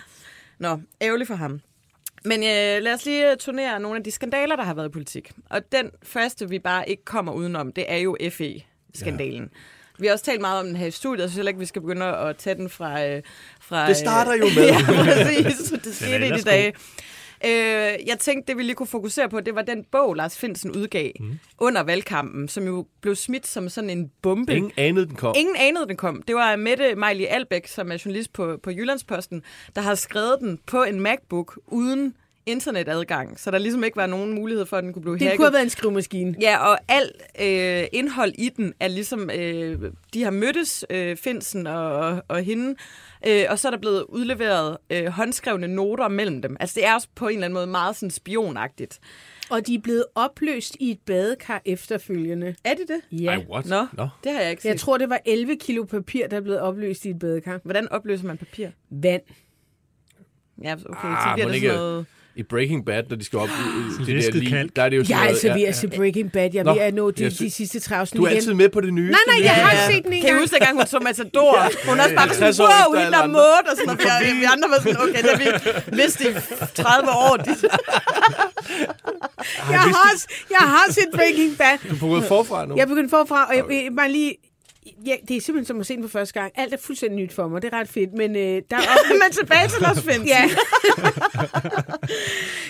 Nå, ærgerligt for ham. Men øh, lad os lige turnere nogle af de skandaler, der har været i politik. Og den første, vi bare ikke kommer udenom, det er jo FE-skandalen. Ja. Vi har også talt meget om den her i studiet, og jeg heller ikke, vi skal begynde at tage den fra... Øh, fra Det starter jo øh, med. ja, præcis. Det skete i de dage. Øh, jeg tænkte, det vi lige kunne fokusere på, det var den bog, Lars Finsen udgav mm. under valgkampen, som jo blev smidt som sådan en bombe. Ingen anede, den kom. Ingen anede, den kom. Det var Mette Mejli Albæk, som er journalist på, på Jyllandsposten, der har skrevet den på en MacBook uden internetadgang, så der ligesom ikke var nogen mulighed for, at den kunne blive Det hacket. kunne have været en skrivemaskine. Ja, og alt øh, indhold i den er ligesom, øh, de har mødtes, øh, Finsen og, og, og hende, øh, og så er der blevet udleveret øh, håndskrevne noter mellem dem. Altså det er også på en eller anden måde meget sådan spionagtigt. Og de er blevet opløst i et badekar efterfølgende. Er det det? Ja. Ej, what? Nå, Nå. det har jeg ikke set. Jeg tror, det var 11 kilo papir, der er blevet opløst i et badekar. Hvordan opløser man papir? Vand. Ja, okay, Ah, så bliver det ikke- sådan noget I Breaking Bad, når de skal op i, i det der lige, der er det jo sådan Jeg er altså ved at se Breaking Bad. Jeg er ved at nå de, jeg de sidste tre afsnit Du er igen. altid med på det nye. Nej, nej, jeg har set den en Kan I gang. huske, dengang hun så Matador? Hun er også bare sådan, 50 år wow, hende andre. måde, og sådan noget. Vi, vi andre var sådan, okay, det har vi vidst i 30 år. Jeg har, også- jeg har set Breaking Bad. Du er på gået forfra nu. Jeg er begyndt forfra, og jeg bare lige... Ja, det er simpelthen som at se den for første gang. Alt er fuldstændig nyt for mig. Det er ret fedt, men øh, der er også... men tilbage til Lars Finsen. Ja.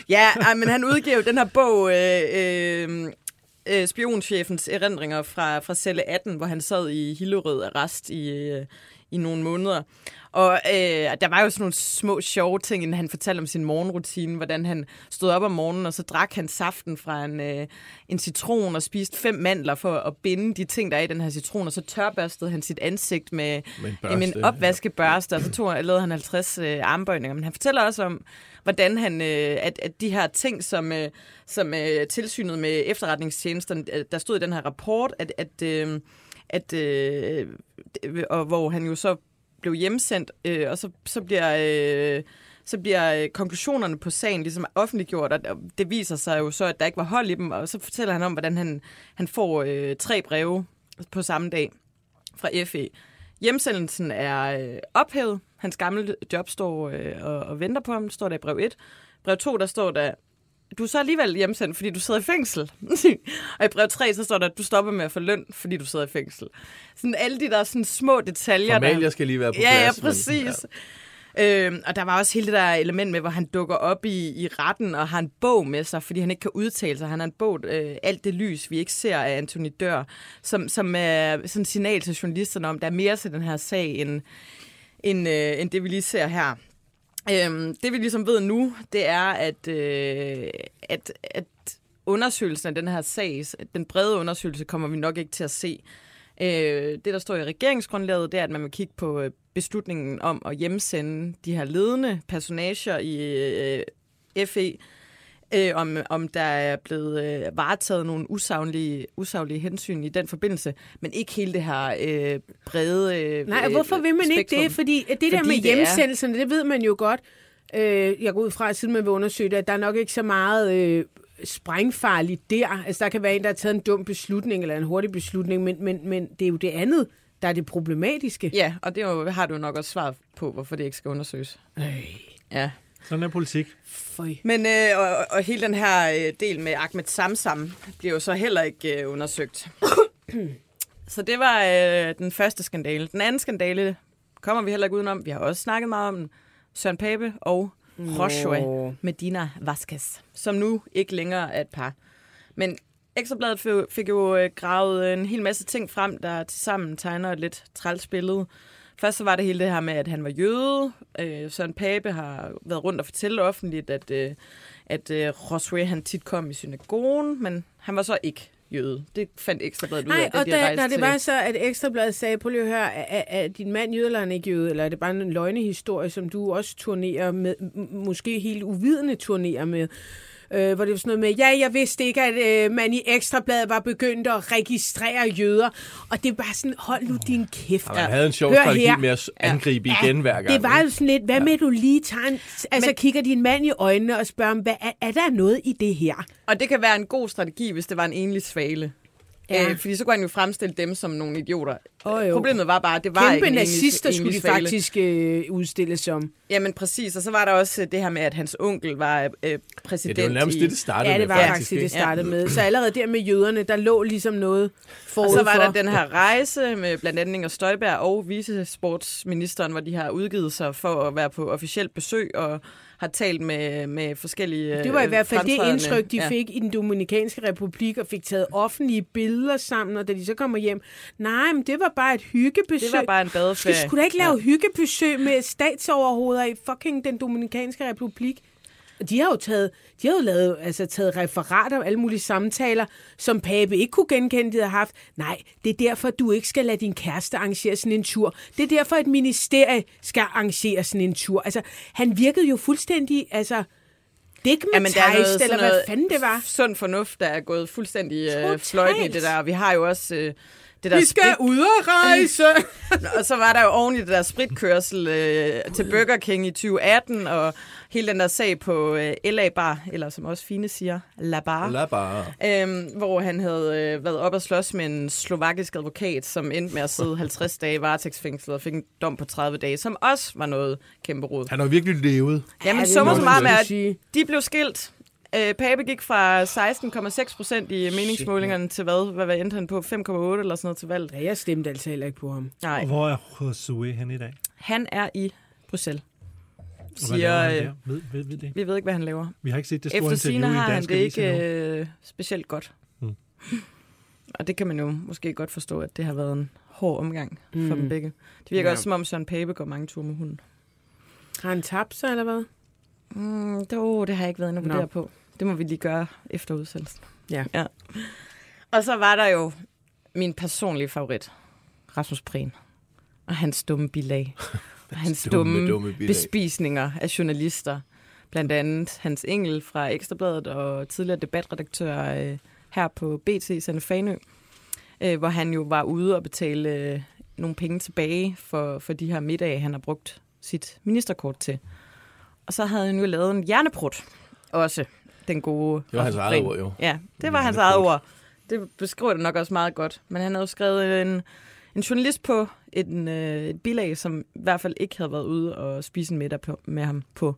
ja, ej, men han jo den her bog, øh, øh, øh, spionchefens erindringer fra, fra celle 18, hvor han sad i Hillerød arrest i, øh, i nogle måneder. Og øh, der var jo sådan nogle små sjove ting, inden han fortalte om sin morgenrutine, hvordan han stod op om morgenen, og så drak han saften fra en, øh, en citron og spiste fem mandler for at binde de ting, der er i den her citron, og så tørbørstede han sit ansigt med, Med en med en børste, opvaskebørste, og så tog, lavede han 50 øh, armbøjninger. Men han fortæller også om, hvordan han, øh, at, at de her ting, som, øh, som øh, tilsynet med efterretningstjenesterne, øh, der stod i den her rapport, at, at, øh, at øh, og hvor han jo så blev hjemsendt, øh, og så, så bliver... Øh, så bliver øh, konklusionerne på sagen ligesom offentliggjort, og det viser sig jo så, at der ikke var hold i dem, og så fortæller han om, hvordan han, han får øh, tre breve på samme dag fra FE. Hjemsendelsen er øh, ophævet. Hans gamle job står øh, og, og venter på ham. står der i brev 1. Brev 2, der står der, du er så alligevel hjemsendt, fordi du sidder i fængsel. og i brev 3, så står der, at du stopper med at få løn, fordi du sidder i fængsel. Sådan alle de der sådan små detaljer. Formalier der... skal lige være på ja, plads, Ja, men- præcis. Øhm, og der var også hele det der element med, hvor han dukker op i, i retten og har en bog med sig, fordi han ikke kan udtale sig. Han har en bog, øh, Alt det lys, vi ikke ser af Anthony Dør, som, som er sådan en signal til journalisterne om, der er mere til den her sag, end, end, øh, end det vi lige ser her. Øhm, det vi ligesom ved nu, det er, at, øh, at, at undersøgelsen af den her sag, den brede undersøgelse, kommer vi nok ikke til at se. Øh, det, der står i regeringsgrundlaget, det er, at man vil kigge på øh, beslutningen om at hjemsende de her ledende personager i øh, FE, øh, om, om der er blevet øh, varetaget nogle usaglige, usaglige hensyn i den forbindelse, men ikke hele det her øh, brede øh, Nej, hvorfor vil man ikke spektrum. det? Fordi det der Fordi med det er- hjemsendelserne, det ved man jo godt. Øh, jeg går ud fra, at siden man vil undersøge det, at der er nok ikke så meget øh, sprængfarligt der. Altså, der kan være en, der har taget en dum beslutning, eller en hurtig beslutning, men, men, men det er jo det andet, der er det problematiske. Ja, og det er jo, har du nok også svar på, hvorfor det ikke skal undersøges. Øh. Ja. Sådan er politik. Føj. Men øh, og, og hele den her øh, del med Ahmed Samsam bliver jo så heller ikke øh, undersøgt. så det var øh, den første skandale. Den anden skandale kommer vi heller ikke udenom. Vi har også snakket meget om den. Søren Pape og Joshua Medina Vasquez, som nu ikke længere er et par. Men Ekstrabladet fik- fik jo øh, gravet en hel masse ting frem, der tilsammen tegner et lidt træls billede. Først så var det hele det her med, at han var jøde. Øh, Søren Pape har været rundt og fortælle offentligt, at, øh, at øh, Josué han tit kom i synagogen, men han var så ikke jøde. Det fandt Ekstrabladet ud af, Nej, og de da, rejste da det til- var så, at Ekstrabladet sagde, prøv lige at høre, er, er, din mand jøde, eller er han ikke jøde, eller er det bare en løgnehistorie, som du også turnerer med, måske helt uvidende turnerer med, øh, hvor det var sådan noget med, ja, jeg vidste ikke, at øh, man i Ekstrabladet var begyndt at registrere jøder, og det er bare sådan, hold nu din kæft. Og man havde en sjov Hør strategi her. med at angribe igen hver gang. Det var jo sådan lidt, hvad med du lige tager en, altså Men, kigger din mand i øjnene og spørger, ham, hvad, er, er der noget i det her? Og det kan være en god strategi, hvis det var en enlig svale. Ja. Ja. Øh, fordi så kunne han jo fremstille dem som nogle idioter. Oh, jo. Problemet var bare, at det var Kæmpe ikke en nazister enlig, skulle de faktisk øh, udstilles som. Jamen præcis, og så var der også øh, det her med, at hans onkel var øh, præsident Ja, det var nærmest i... det, det startede Ja, det var med, faktisk det, det startede med. Så allerede der med jøderne, der lå ligesom noget forud Og så var der den her rejse med blandt andet Inger Støjberg og vicesportsministeren, hvor de har udgivet sig for at være på officielt besøg og har talt med, med forskellige Det var i hvert fald det indtryk, de ja. fik i den Dominikanske Republik, og fik taget offentlige billeder sammen, og da de så kommer hjem, nej, men det var bare et hyggebesøg. Det var bare en badeferie. De skulle da ikke lave ja. hyggebesøg med statsoverhoveder i fucking den Dominikanske Republik. De har jo taget, de har jo lavet, altså, taget referater af alle mulige samtaler, som Pape ikke kunne genkende, de havde haft. Nej, det er derfor, du ikke skal lade din kæreste arrangere sådan en tur. Det er derfor, et ministerie skal arrangere sådan en tur. Altså, han virkede jo fuldstændig, altså, digmatized, eller hvad fanden det var. Sund fornuft, der er gået fuldstændig øh, fløjten i det der. Og vi har jo også øh, det der Vi skal ud og rejse! og så var der jo oven i det der spritkørsel øh, til Burger King i 2018, og hele den der sag på øh, LA Bar, eller som også Fine siger, La Bar. La Bar. Øhm, hvor han havde øh, været op og slås med en slovakisk advokat, som endte med at sidde 50 dage i varetægtsfængslet og fik en dom på 30 dage, som også var noget kæmpe rod. Han har virkelig levet. Jamen, må så meget med, at de blev skilt. Øh, Pape gik fra 16,6 procent i meningsmålingerne til hvad? Hvad hvad endte han på? 5,8 eller sådan noget til valget? Ja, jeg stemte altså heller ikke på ham. Nej. Og hvor er Josue hen i dag? Han er i Bruxelles. Og hvad laver Siger, han øh, der? Ved, ved vi det? vi ved ikke, hvad han laver. Vi har ikke set det store Efter interview sine i har han det ikke øh, specielt godt. Hmm. Og det kan man jo måske godt forstå, at det har været en hård omgang mm. for Mm. dem begge. Det virker Ja. også, som om Søren Pape går mange ture med hunden. Har han tabt sig, eller hvad? Mm, det, oh, det har jeg ikke været inde Nå. vurdere på. Det må vi lige gøre efter udsendelsen. Ja. ja. Og så var der jo min personlige favorit, Rasmus Prehn. Og hans dumme bilag. og hans Dumme, dumme, dumme bilag. bespisninger af journalister. Blandt andet Hans Engel fra Ekstrabladet og tidligere debatredaktør øh, her på BT, Sanne Fanø. Øh, hvor han jo var ude og betale øh, nogle penge tilbage for, for de her middage, han har brugt sit ministerkort til. Og så havde han jo lavet en hjerneprut også, den gode... Det var hans eget ord, jo. Ja, det var hans eget ord. Det beskriver det nok også meget godt. Men han havde jo skrevet en, en journalist på et, øh, et bilag, som i hvert fald ikke havde været ude og spise en middag på, med ham på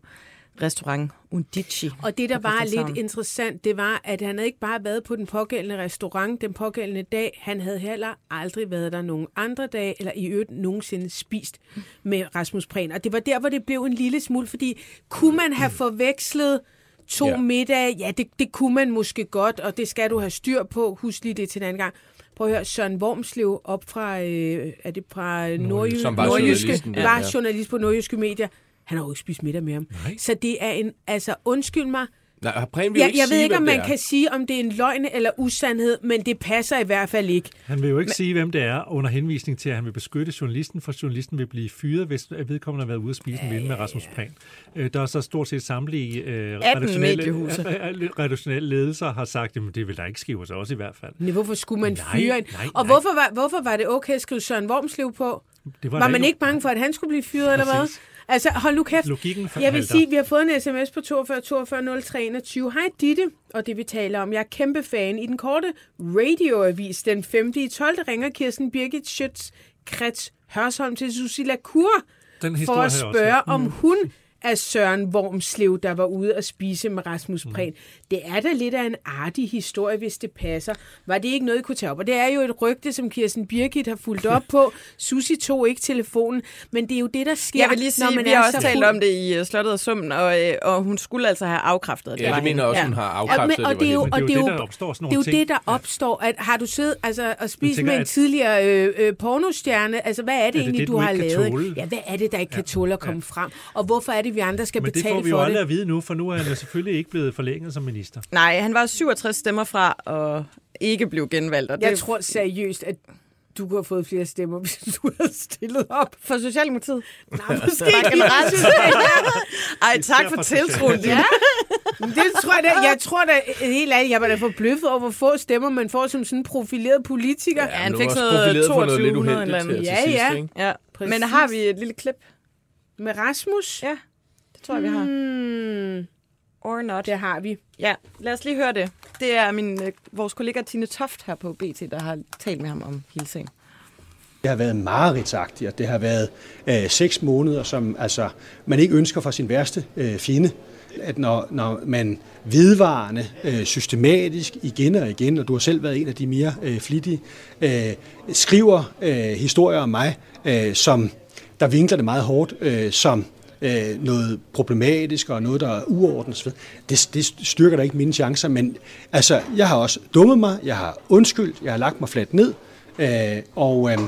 restaurant Undici. Og det, der var lidt interessant, det var, at han havde ikke bare været på den pågældende restaurant den pågældende dag, han havde heller aldrig været der nogen andre dag, eller i øvrigt nogensinde spist med Rasmus Prehn. Og det var der, hvor det blev en lille smule, fordi kunne man have forvekslet to Ja. ja. middage? Ja, det, det kunne man måske godt, og det skal du have styr på. Husk lige det til den anden gang. Prøv at høre, Søren Wormslev op fra, øh, er det fra Nordjyske, Som var Nordjyske, var journalist på Nordjyske Medier. Han har jo ikke spist middag med ham. Nej. Så det er en, altså undskyld mig, Nej, har Prehn vil jeg, ikke jeg ved sige, ikke, om man er. kan sige, om det er en løgn eller usandhed, men det passer i hvert fald ikke. Han vil jo ikke Men... sige, hvem det er, under henvisning til, at han vil beskytte journalisten, for journalisten vil blive fyret, hvis vedkommende har været ude at spise en ven med Rasmus Prehn. Øh, Der er så stort set samtlige øh, 18 redaktionelle, mediehuse. redaktionelle ledelser har sagt, at det vil der ikke ske hos os i hvert fald. Men hvorfor skulle man Nej, fyre en? nej, Og nej. hvorfor var, hvorfor var det okay at skrive Søren Wormslev på? Det Var, var man ikke bange for, at han skulle blive fyret, eller hvad? Altså, hold nu kæft. Logikken Jeg vil sige, at vi har fået en sms på 42 42 03 21. Hej Ditte, og det vi taler om. Jeg er kæmpe fan. I den korte radioavis den 5. i 12. ringer Kirsten Birgit Schøtz Krets Hørsholm til Susila Kur Den for at spørge, om hun er Søren Wormslev, der var ude at spise med Rasmus Prehn. Det er da lidt af en artig historie, hvis det passer. Var det ikke noget, I kunne tage op? Og det er jo et rygte, som Kirsten Birgit har fulgt op på. Susi tog ikke telefonen, men det er jo det, der sker, Jeg vil lige sige, når man vi er har også så talt fuld. om det i uh, Slottet og Summen, og, øh, og hun skulle altså have afkræftet, at Ja, det var det mener hende. også, hun har afkræftet, men, og det det er jo, og hende. det er jo, der opstår sådan det er jo ting. det, der opstår. At, har du siddet altså, og spist tænker, med en at- tidligere øh, øh, pornostjerne? Altså, hvad er det, det egentlig, det, du, du har lavet? Ja, hvad er det, der ikke kan tåle at komme frem? Og hvorfor er det, vi andre skal Men det betale får vi for jo aldrig det? at vide nu, for nu er han jo selvfølgelig ikke blevet forlænget som minister. Nej, han var 67 stemmer fra og ikke blev genvalgt. Og Jeg det, tror seriøst, at du kunne have fået flere stemmer, hvis du havde stillet op. For Socialdemokratiet? Nej, måske ikke generelt. Ej, tak for tiltroen. Ja. Men Det tror jeg, da, jeg tror da helt ærligt, jeg var da forbløffet over, hvor få stemmer man får som sådan en profileret politiker. Ja, han fik sådan noget profileret for noget lidt 2200 uheldigt eller andet. til Ja, sidst, ja. ikke? Ja. Præcis. Men har vi et lille klip? Med Rasmus? Ja, det tror jeg, vi har. Hmm, Or not. det har vi. Ja, lad os lige høre det. Det er min, øh, vores kollega Tine Toft her på BT, der har talt med ham om hele sagen. Det har været mareridtsagtigt, og det har været øh, seks måneder, som altså, man ikke ønsker for sin værste øh, fjende. At når, når man vedvarende, øh, systematisk, igen og igen, og du har selv været en af de mere øh, flittige, øh, skriver øh, historier om mig, øh, som der vinkler det meget hårdt, øh, som øh, noget problematisk og noget, der er uordnet. Det, det styrker da ikke mine chancer, men altså, jeg har også dummet mig, jeg har undskyldt, jeg har lagt mig fladt ned, øh, og øh,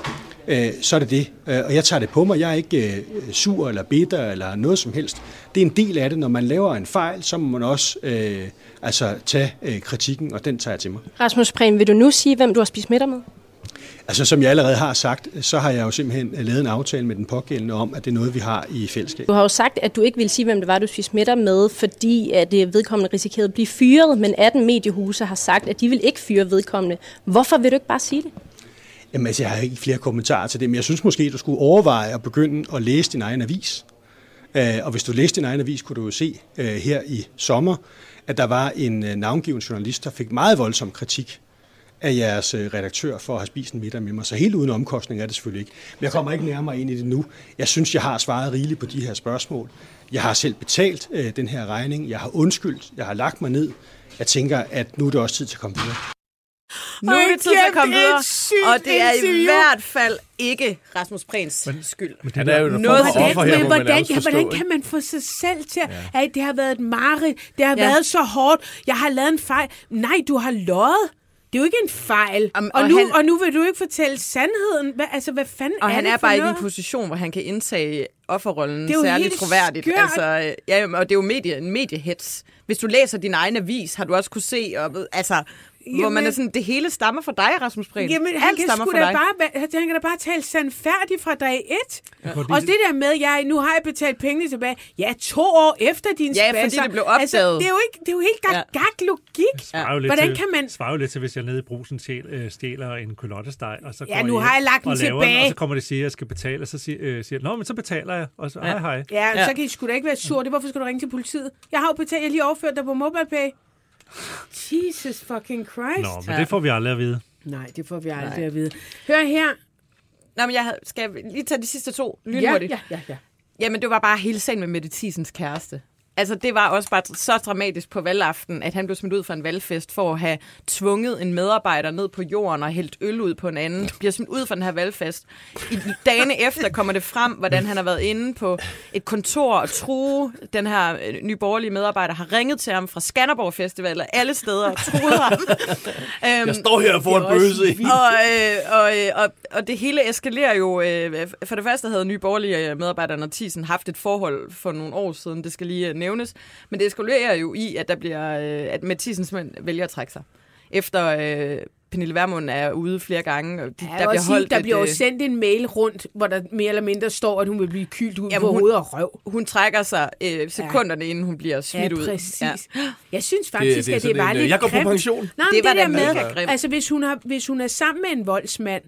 øh, så er det det. Øh, og jeg tager det på mig. Jeg er ikke øh, sur eller bitter eller noget som helst. Det er en del af det. Når man laver en fejl, så må man også øh, altså, tage øh, kritikken, og den tager jeg til mig. Rasmus Prehn, vil du nu sige, hvem du har spist middag med? Altså, som jeg allerede har sagt, så har jeg jo simpelthen lavet en aftale med den pågældende om, at det er noget, vi har i fællesskab. Du har jo sagt, at du ikke ville sige, hvem det var, du spiste middag med, fordi at det vedkommende risikerede at blive fyret, men 18 mediehuse har sagt, at de vil ikke fyre vedkommende. Hvorfor vil du ikke bare sige det? Jamen, altså, jeg har ikke flere kommentarer til det, men jeg synes måske, du skulle overveje at begynde at læse din egen avis. Øh, og hvis du læste din egen avis, kunne du jo se øh, her i sommer, at der var en øh, navngiven journalist, der fik meget voldsom kritik af jeres øh, redaktør for at have spist en middag med mig. Så helt uden omkostning er det selvfølgelig ikke. Men jeg kommer ikke nærmere ind i det nu. Jeg synes, jeg har svaret rigeligt på de her spørgsmål. Jeg har selv betalt øh, den her regning. Jeg har undskyldt. Jeg har lagt mig ned. Jeg tænker, at nu er det også tid til at komme videre. Nu er det tid til at komme det er videre, og det er i hvert fald ikke Rasmus Prehns men, skyld. Men han er jo Noget for det. offer her, Men hvordan, ja, hvordan kan man få sig selv til at... Ja. Det har været et mareridt. Det har ja. været så hårdt. Jeg har lavet en fejl. Nej, du har løjet. Det er jo ikke en fejl. Am- og, og nu, han- og nu vil du ikke fortælle sandheden. Hvad, altså, hvad fanden Og er han er bare ikke i noget? en position, hvor han kan indtage offerrollen Det er jo særligt helt troværdigt. skørt. Altså, ja, og det er jo medie, en mediehets. Hvis du læser din egen avis, har du også kunne se, og, ved- altså, hvor Jamen- man er sådan, det hele stammer fra dig, Rasmus Prehn. Jamen, han Alt kan, stammer fra da dig. bare, han kan da bare tale sandfærdigt fra dag et. Ja. Ja. Og det der med, jeg nu har jeg betalt pengene tilbage. Ja, to år efter din Ja, fordi spasser. det blev Altså, opdaget. det er jo ikke, det er jo helt gak, Ja. gak logik. lidt Hvordan til, kan man... svarer jo lidt til, hvis jeg nede i brusen stjæl, øh, stjæler en kulottesteg, og så Ja, går nu I har jeg lagt den og laver tilbage. og så kommer det siger, at jeg skal betale, og så siger, øh, siger Nå, men så betaler jeg, og så hej hej. Ja, ja, så kan I sgu da ikke være sur. Det hvorfor skal du ringe til politiet? Jeg har jo betalt, jeg har lige overført dig på MobilePay. Jesus fucking Christ. Nå, men det får vi aldrig at vide. Nej, det får vi aldrig at vide. Hør her. Nå, men jeg havde- skal jeg lige tage de sidste to Ja, lynhurtigt? ja, ja, ja. Jamen, det var bare hele sagen med Mette Thiesens kæreste. Altså, det var også bare så dramatisk på valgaften, at han blev smidt ud fra en valgfest for at have tvunget en medarbejder ned på jorden og hældt øl ud på en anden. Bliver smidt ud fra den her valgfest. I dagene efter kommer det frem, hvordan han har været inde på et kontor og true. Den her øh, nyborgerlige medarbejder har ringet til ham fra Skanderborg Festival og alle steder og truet ham. øhm, Jeg står her får en bøse og, øh, og, øh, og, og det hele eskalerer jo. Øh, for det første havde nye borgerlige medarbejdere og haft et forhold for nogle år siden. Det skal lige øh, nævnes. Men det eskalerer jo i, at der bliver, øh, at Mathisen simpelthen vælger at trække sig. Efter øh, Pernille Vermund er ude flere gange. Og de, Ja, der, bliver sige, der et, bliver jo øh, sendt en mail rundt, hvor der mere eller mindre står, at hun vil blive kylt ud Jamen, på hun- hovedet og røv. Hun trækker sig øh, sekunderne, ja. inden hun bliver smidt ja, ud. præcis. Ja. Jeg synes faktisk, det er at det var en, lidt øh, jeg går på pension. Nej, Det det, var det der med, altså hvis hun, har, hvis hun er sammen med en voldsmand,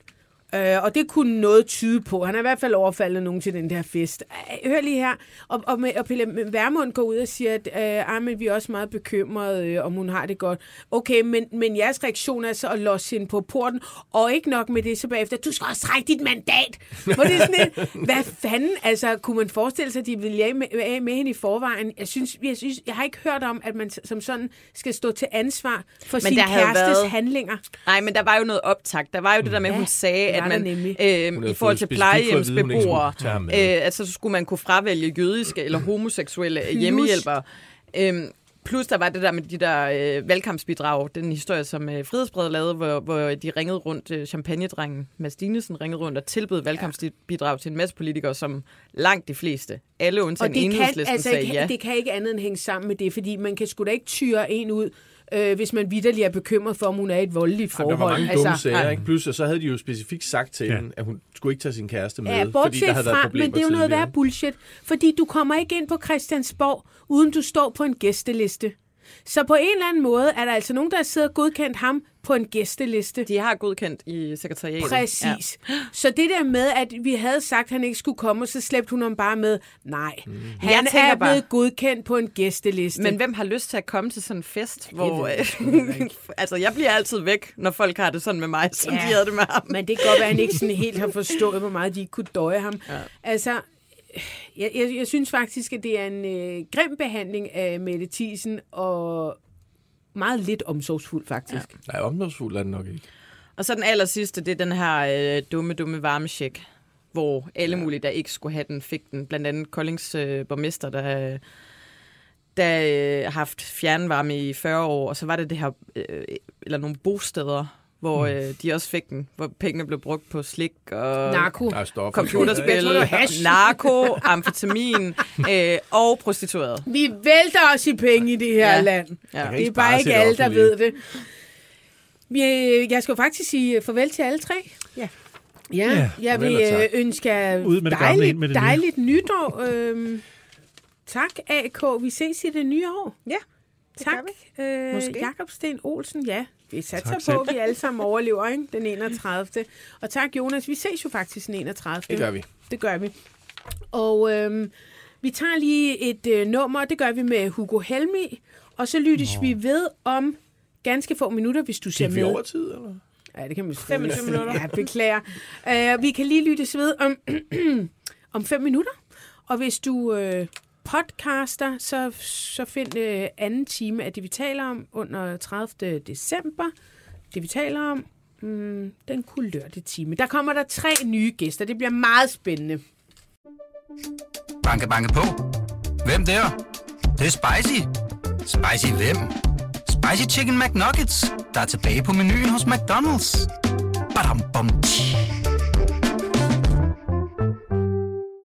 Øh, og det kunne noget tyde på. Han har i hvert fald overfaldet nogen til den der fest. Øh, Hør lige her. Og, og, med, og Pelle Værmund går ud og siger, at øh, ah, men vi er også meget bekymrede, øh, om hun har det godt. Okay, men, men jeres reaktion er så at låse hende på porten, og ikke nok med det, så bagefter, du skal også trække dit mandat. Hvor det er sådan et, hvad fanden, altså, kunne man forestille sig, at de ville af med, af med hende i forvejen? Jeg synes, jeg synes, jeg har ikke hørt om, at man som sådan skal stå til ansvar for Men sin kærestes været- handlinger. Nej, men der var jo noget optakt. Der var jo det der med, at hun sagde, at man øh, i forhold til plejehjemsbeboere, øh, altså så skulle man kunne fravælge jødiske eller homoseksuelle Plus- hjemmehjælpere. Øhm, plus der var det der med de der øh, valgkampsbidrag, den historie, som øh, Frihedsbred lavede, hvor, hvor de ringede rundt, øh, champagnedrengen Mads Dinesen ringede rundt og tilbød valgkampsbidrag til en masse politikere, som langt de fleste, alle undtagen Og det kan, enhedslisten, altså, sagde kan, ja. det kan ikke andet end hænge sammen med det, fordi man kan sgu da ikke tyre en ud, øh, hvis man vidderligt er bekymret for, om hun er i et voldeligt Der forhold. var mange dumme altså, sager, ikke? Plus, så havde de jo specifikt sagt til Ja. hende, at hun skulle ikke tage sin kæreste med, Ja, fordi der havde været fra, problemer men det er jo noget værd bullshit, fordi du kommer ikke ind på Christiansborg, uden du står på en gæsteliste. Så på en eller anden måde er der altså nogen, der har siddet og godkendt ham på en gæsteliste. De har godkendt i sekretariatet. Præcis. Ja. Så det der med, at vi havde sagt, at han ikke skulle komme, så slæbte hun ham bare med, nej, mm. han er blevet bare- godkendt på en gæsteliste. Men hvem har lyst til at komme til sådan en fest, hvor... ved jeg Øh, altså, jeg bliver altid væk, når folk har det sådan med mig, som Ja. de havde det med ham. Men det kan godt være, at han ikke sådan helt har forstået, hvor meget de ikke kunne døje ham. Ja. Altså, jeg, jeg, jeg synes faktisk, at det er en øh, grim behandling af Mette Thiesen, og meget lidt omsorgsfuld, faktisk. Ja. Nej, omsorgsfuld er den nok ikke. Og så den aller sidste, det er den her øh, dumme, dumme varmesjek, hvor alle ja. mulige, der ikke skulle have den, fik den. Blandt andet Koldings øh, borgmester, der, der øh, har haft fjernvarme i 40 år, og så var det det her, øh, eller nogle bosteder, hvor Mm. øh, de også fik den, hvor pengene blev brugt på slik og Narko. Er computerspil, narko, amfetamin øh, og prostitueret. Vi vælter os i penge i det her Ja. land. Ja. Det er bare ikke alle, der ved det. Jeg, jeg skal jo faktisk sige farvel til alle tre. Ja. Ja, Ja, jeg vil øh, ønske jer Ud med det gamle, ind med det nye. dejligt nytår. Øhm, tak, AK. Vi ses i det nye år. Ja. Tak, øh, Måske. Jakob Sten Olsen. Ja, vi satser Tak på, at vi alle sammen overlever ikke? den 31. Og tak, Jonas. Vi ses jo faktisk den 31. Det gør vi. Det gør vi. Og øhm, vi tager lige et øh, nummer, det gør vi med Hugo Helmi, og så lyttes Nå. vi ved om ganske få minutter, hvis du ser Gik vi med. over tid, eller? Ja, det kan man 25 minutter. Ja, beklager. Uh, vi kan lige lyttes ved om, om fem minutter. Og hvis du uh, podcaster, så, så find øh, anden time af det, vi taler om under 30. december. Det, vi taler om, mm, den kulørte time. Der kommer der tre nye gæster. Det bliver meget spændende. Banke, banke på. Hvem der? Det, det er spicy. Spicy hvem? Spicy Chicken McNuggets, der er tilbage på menuen hos McDonald's. Badum, bom, tji.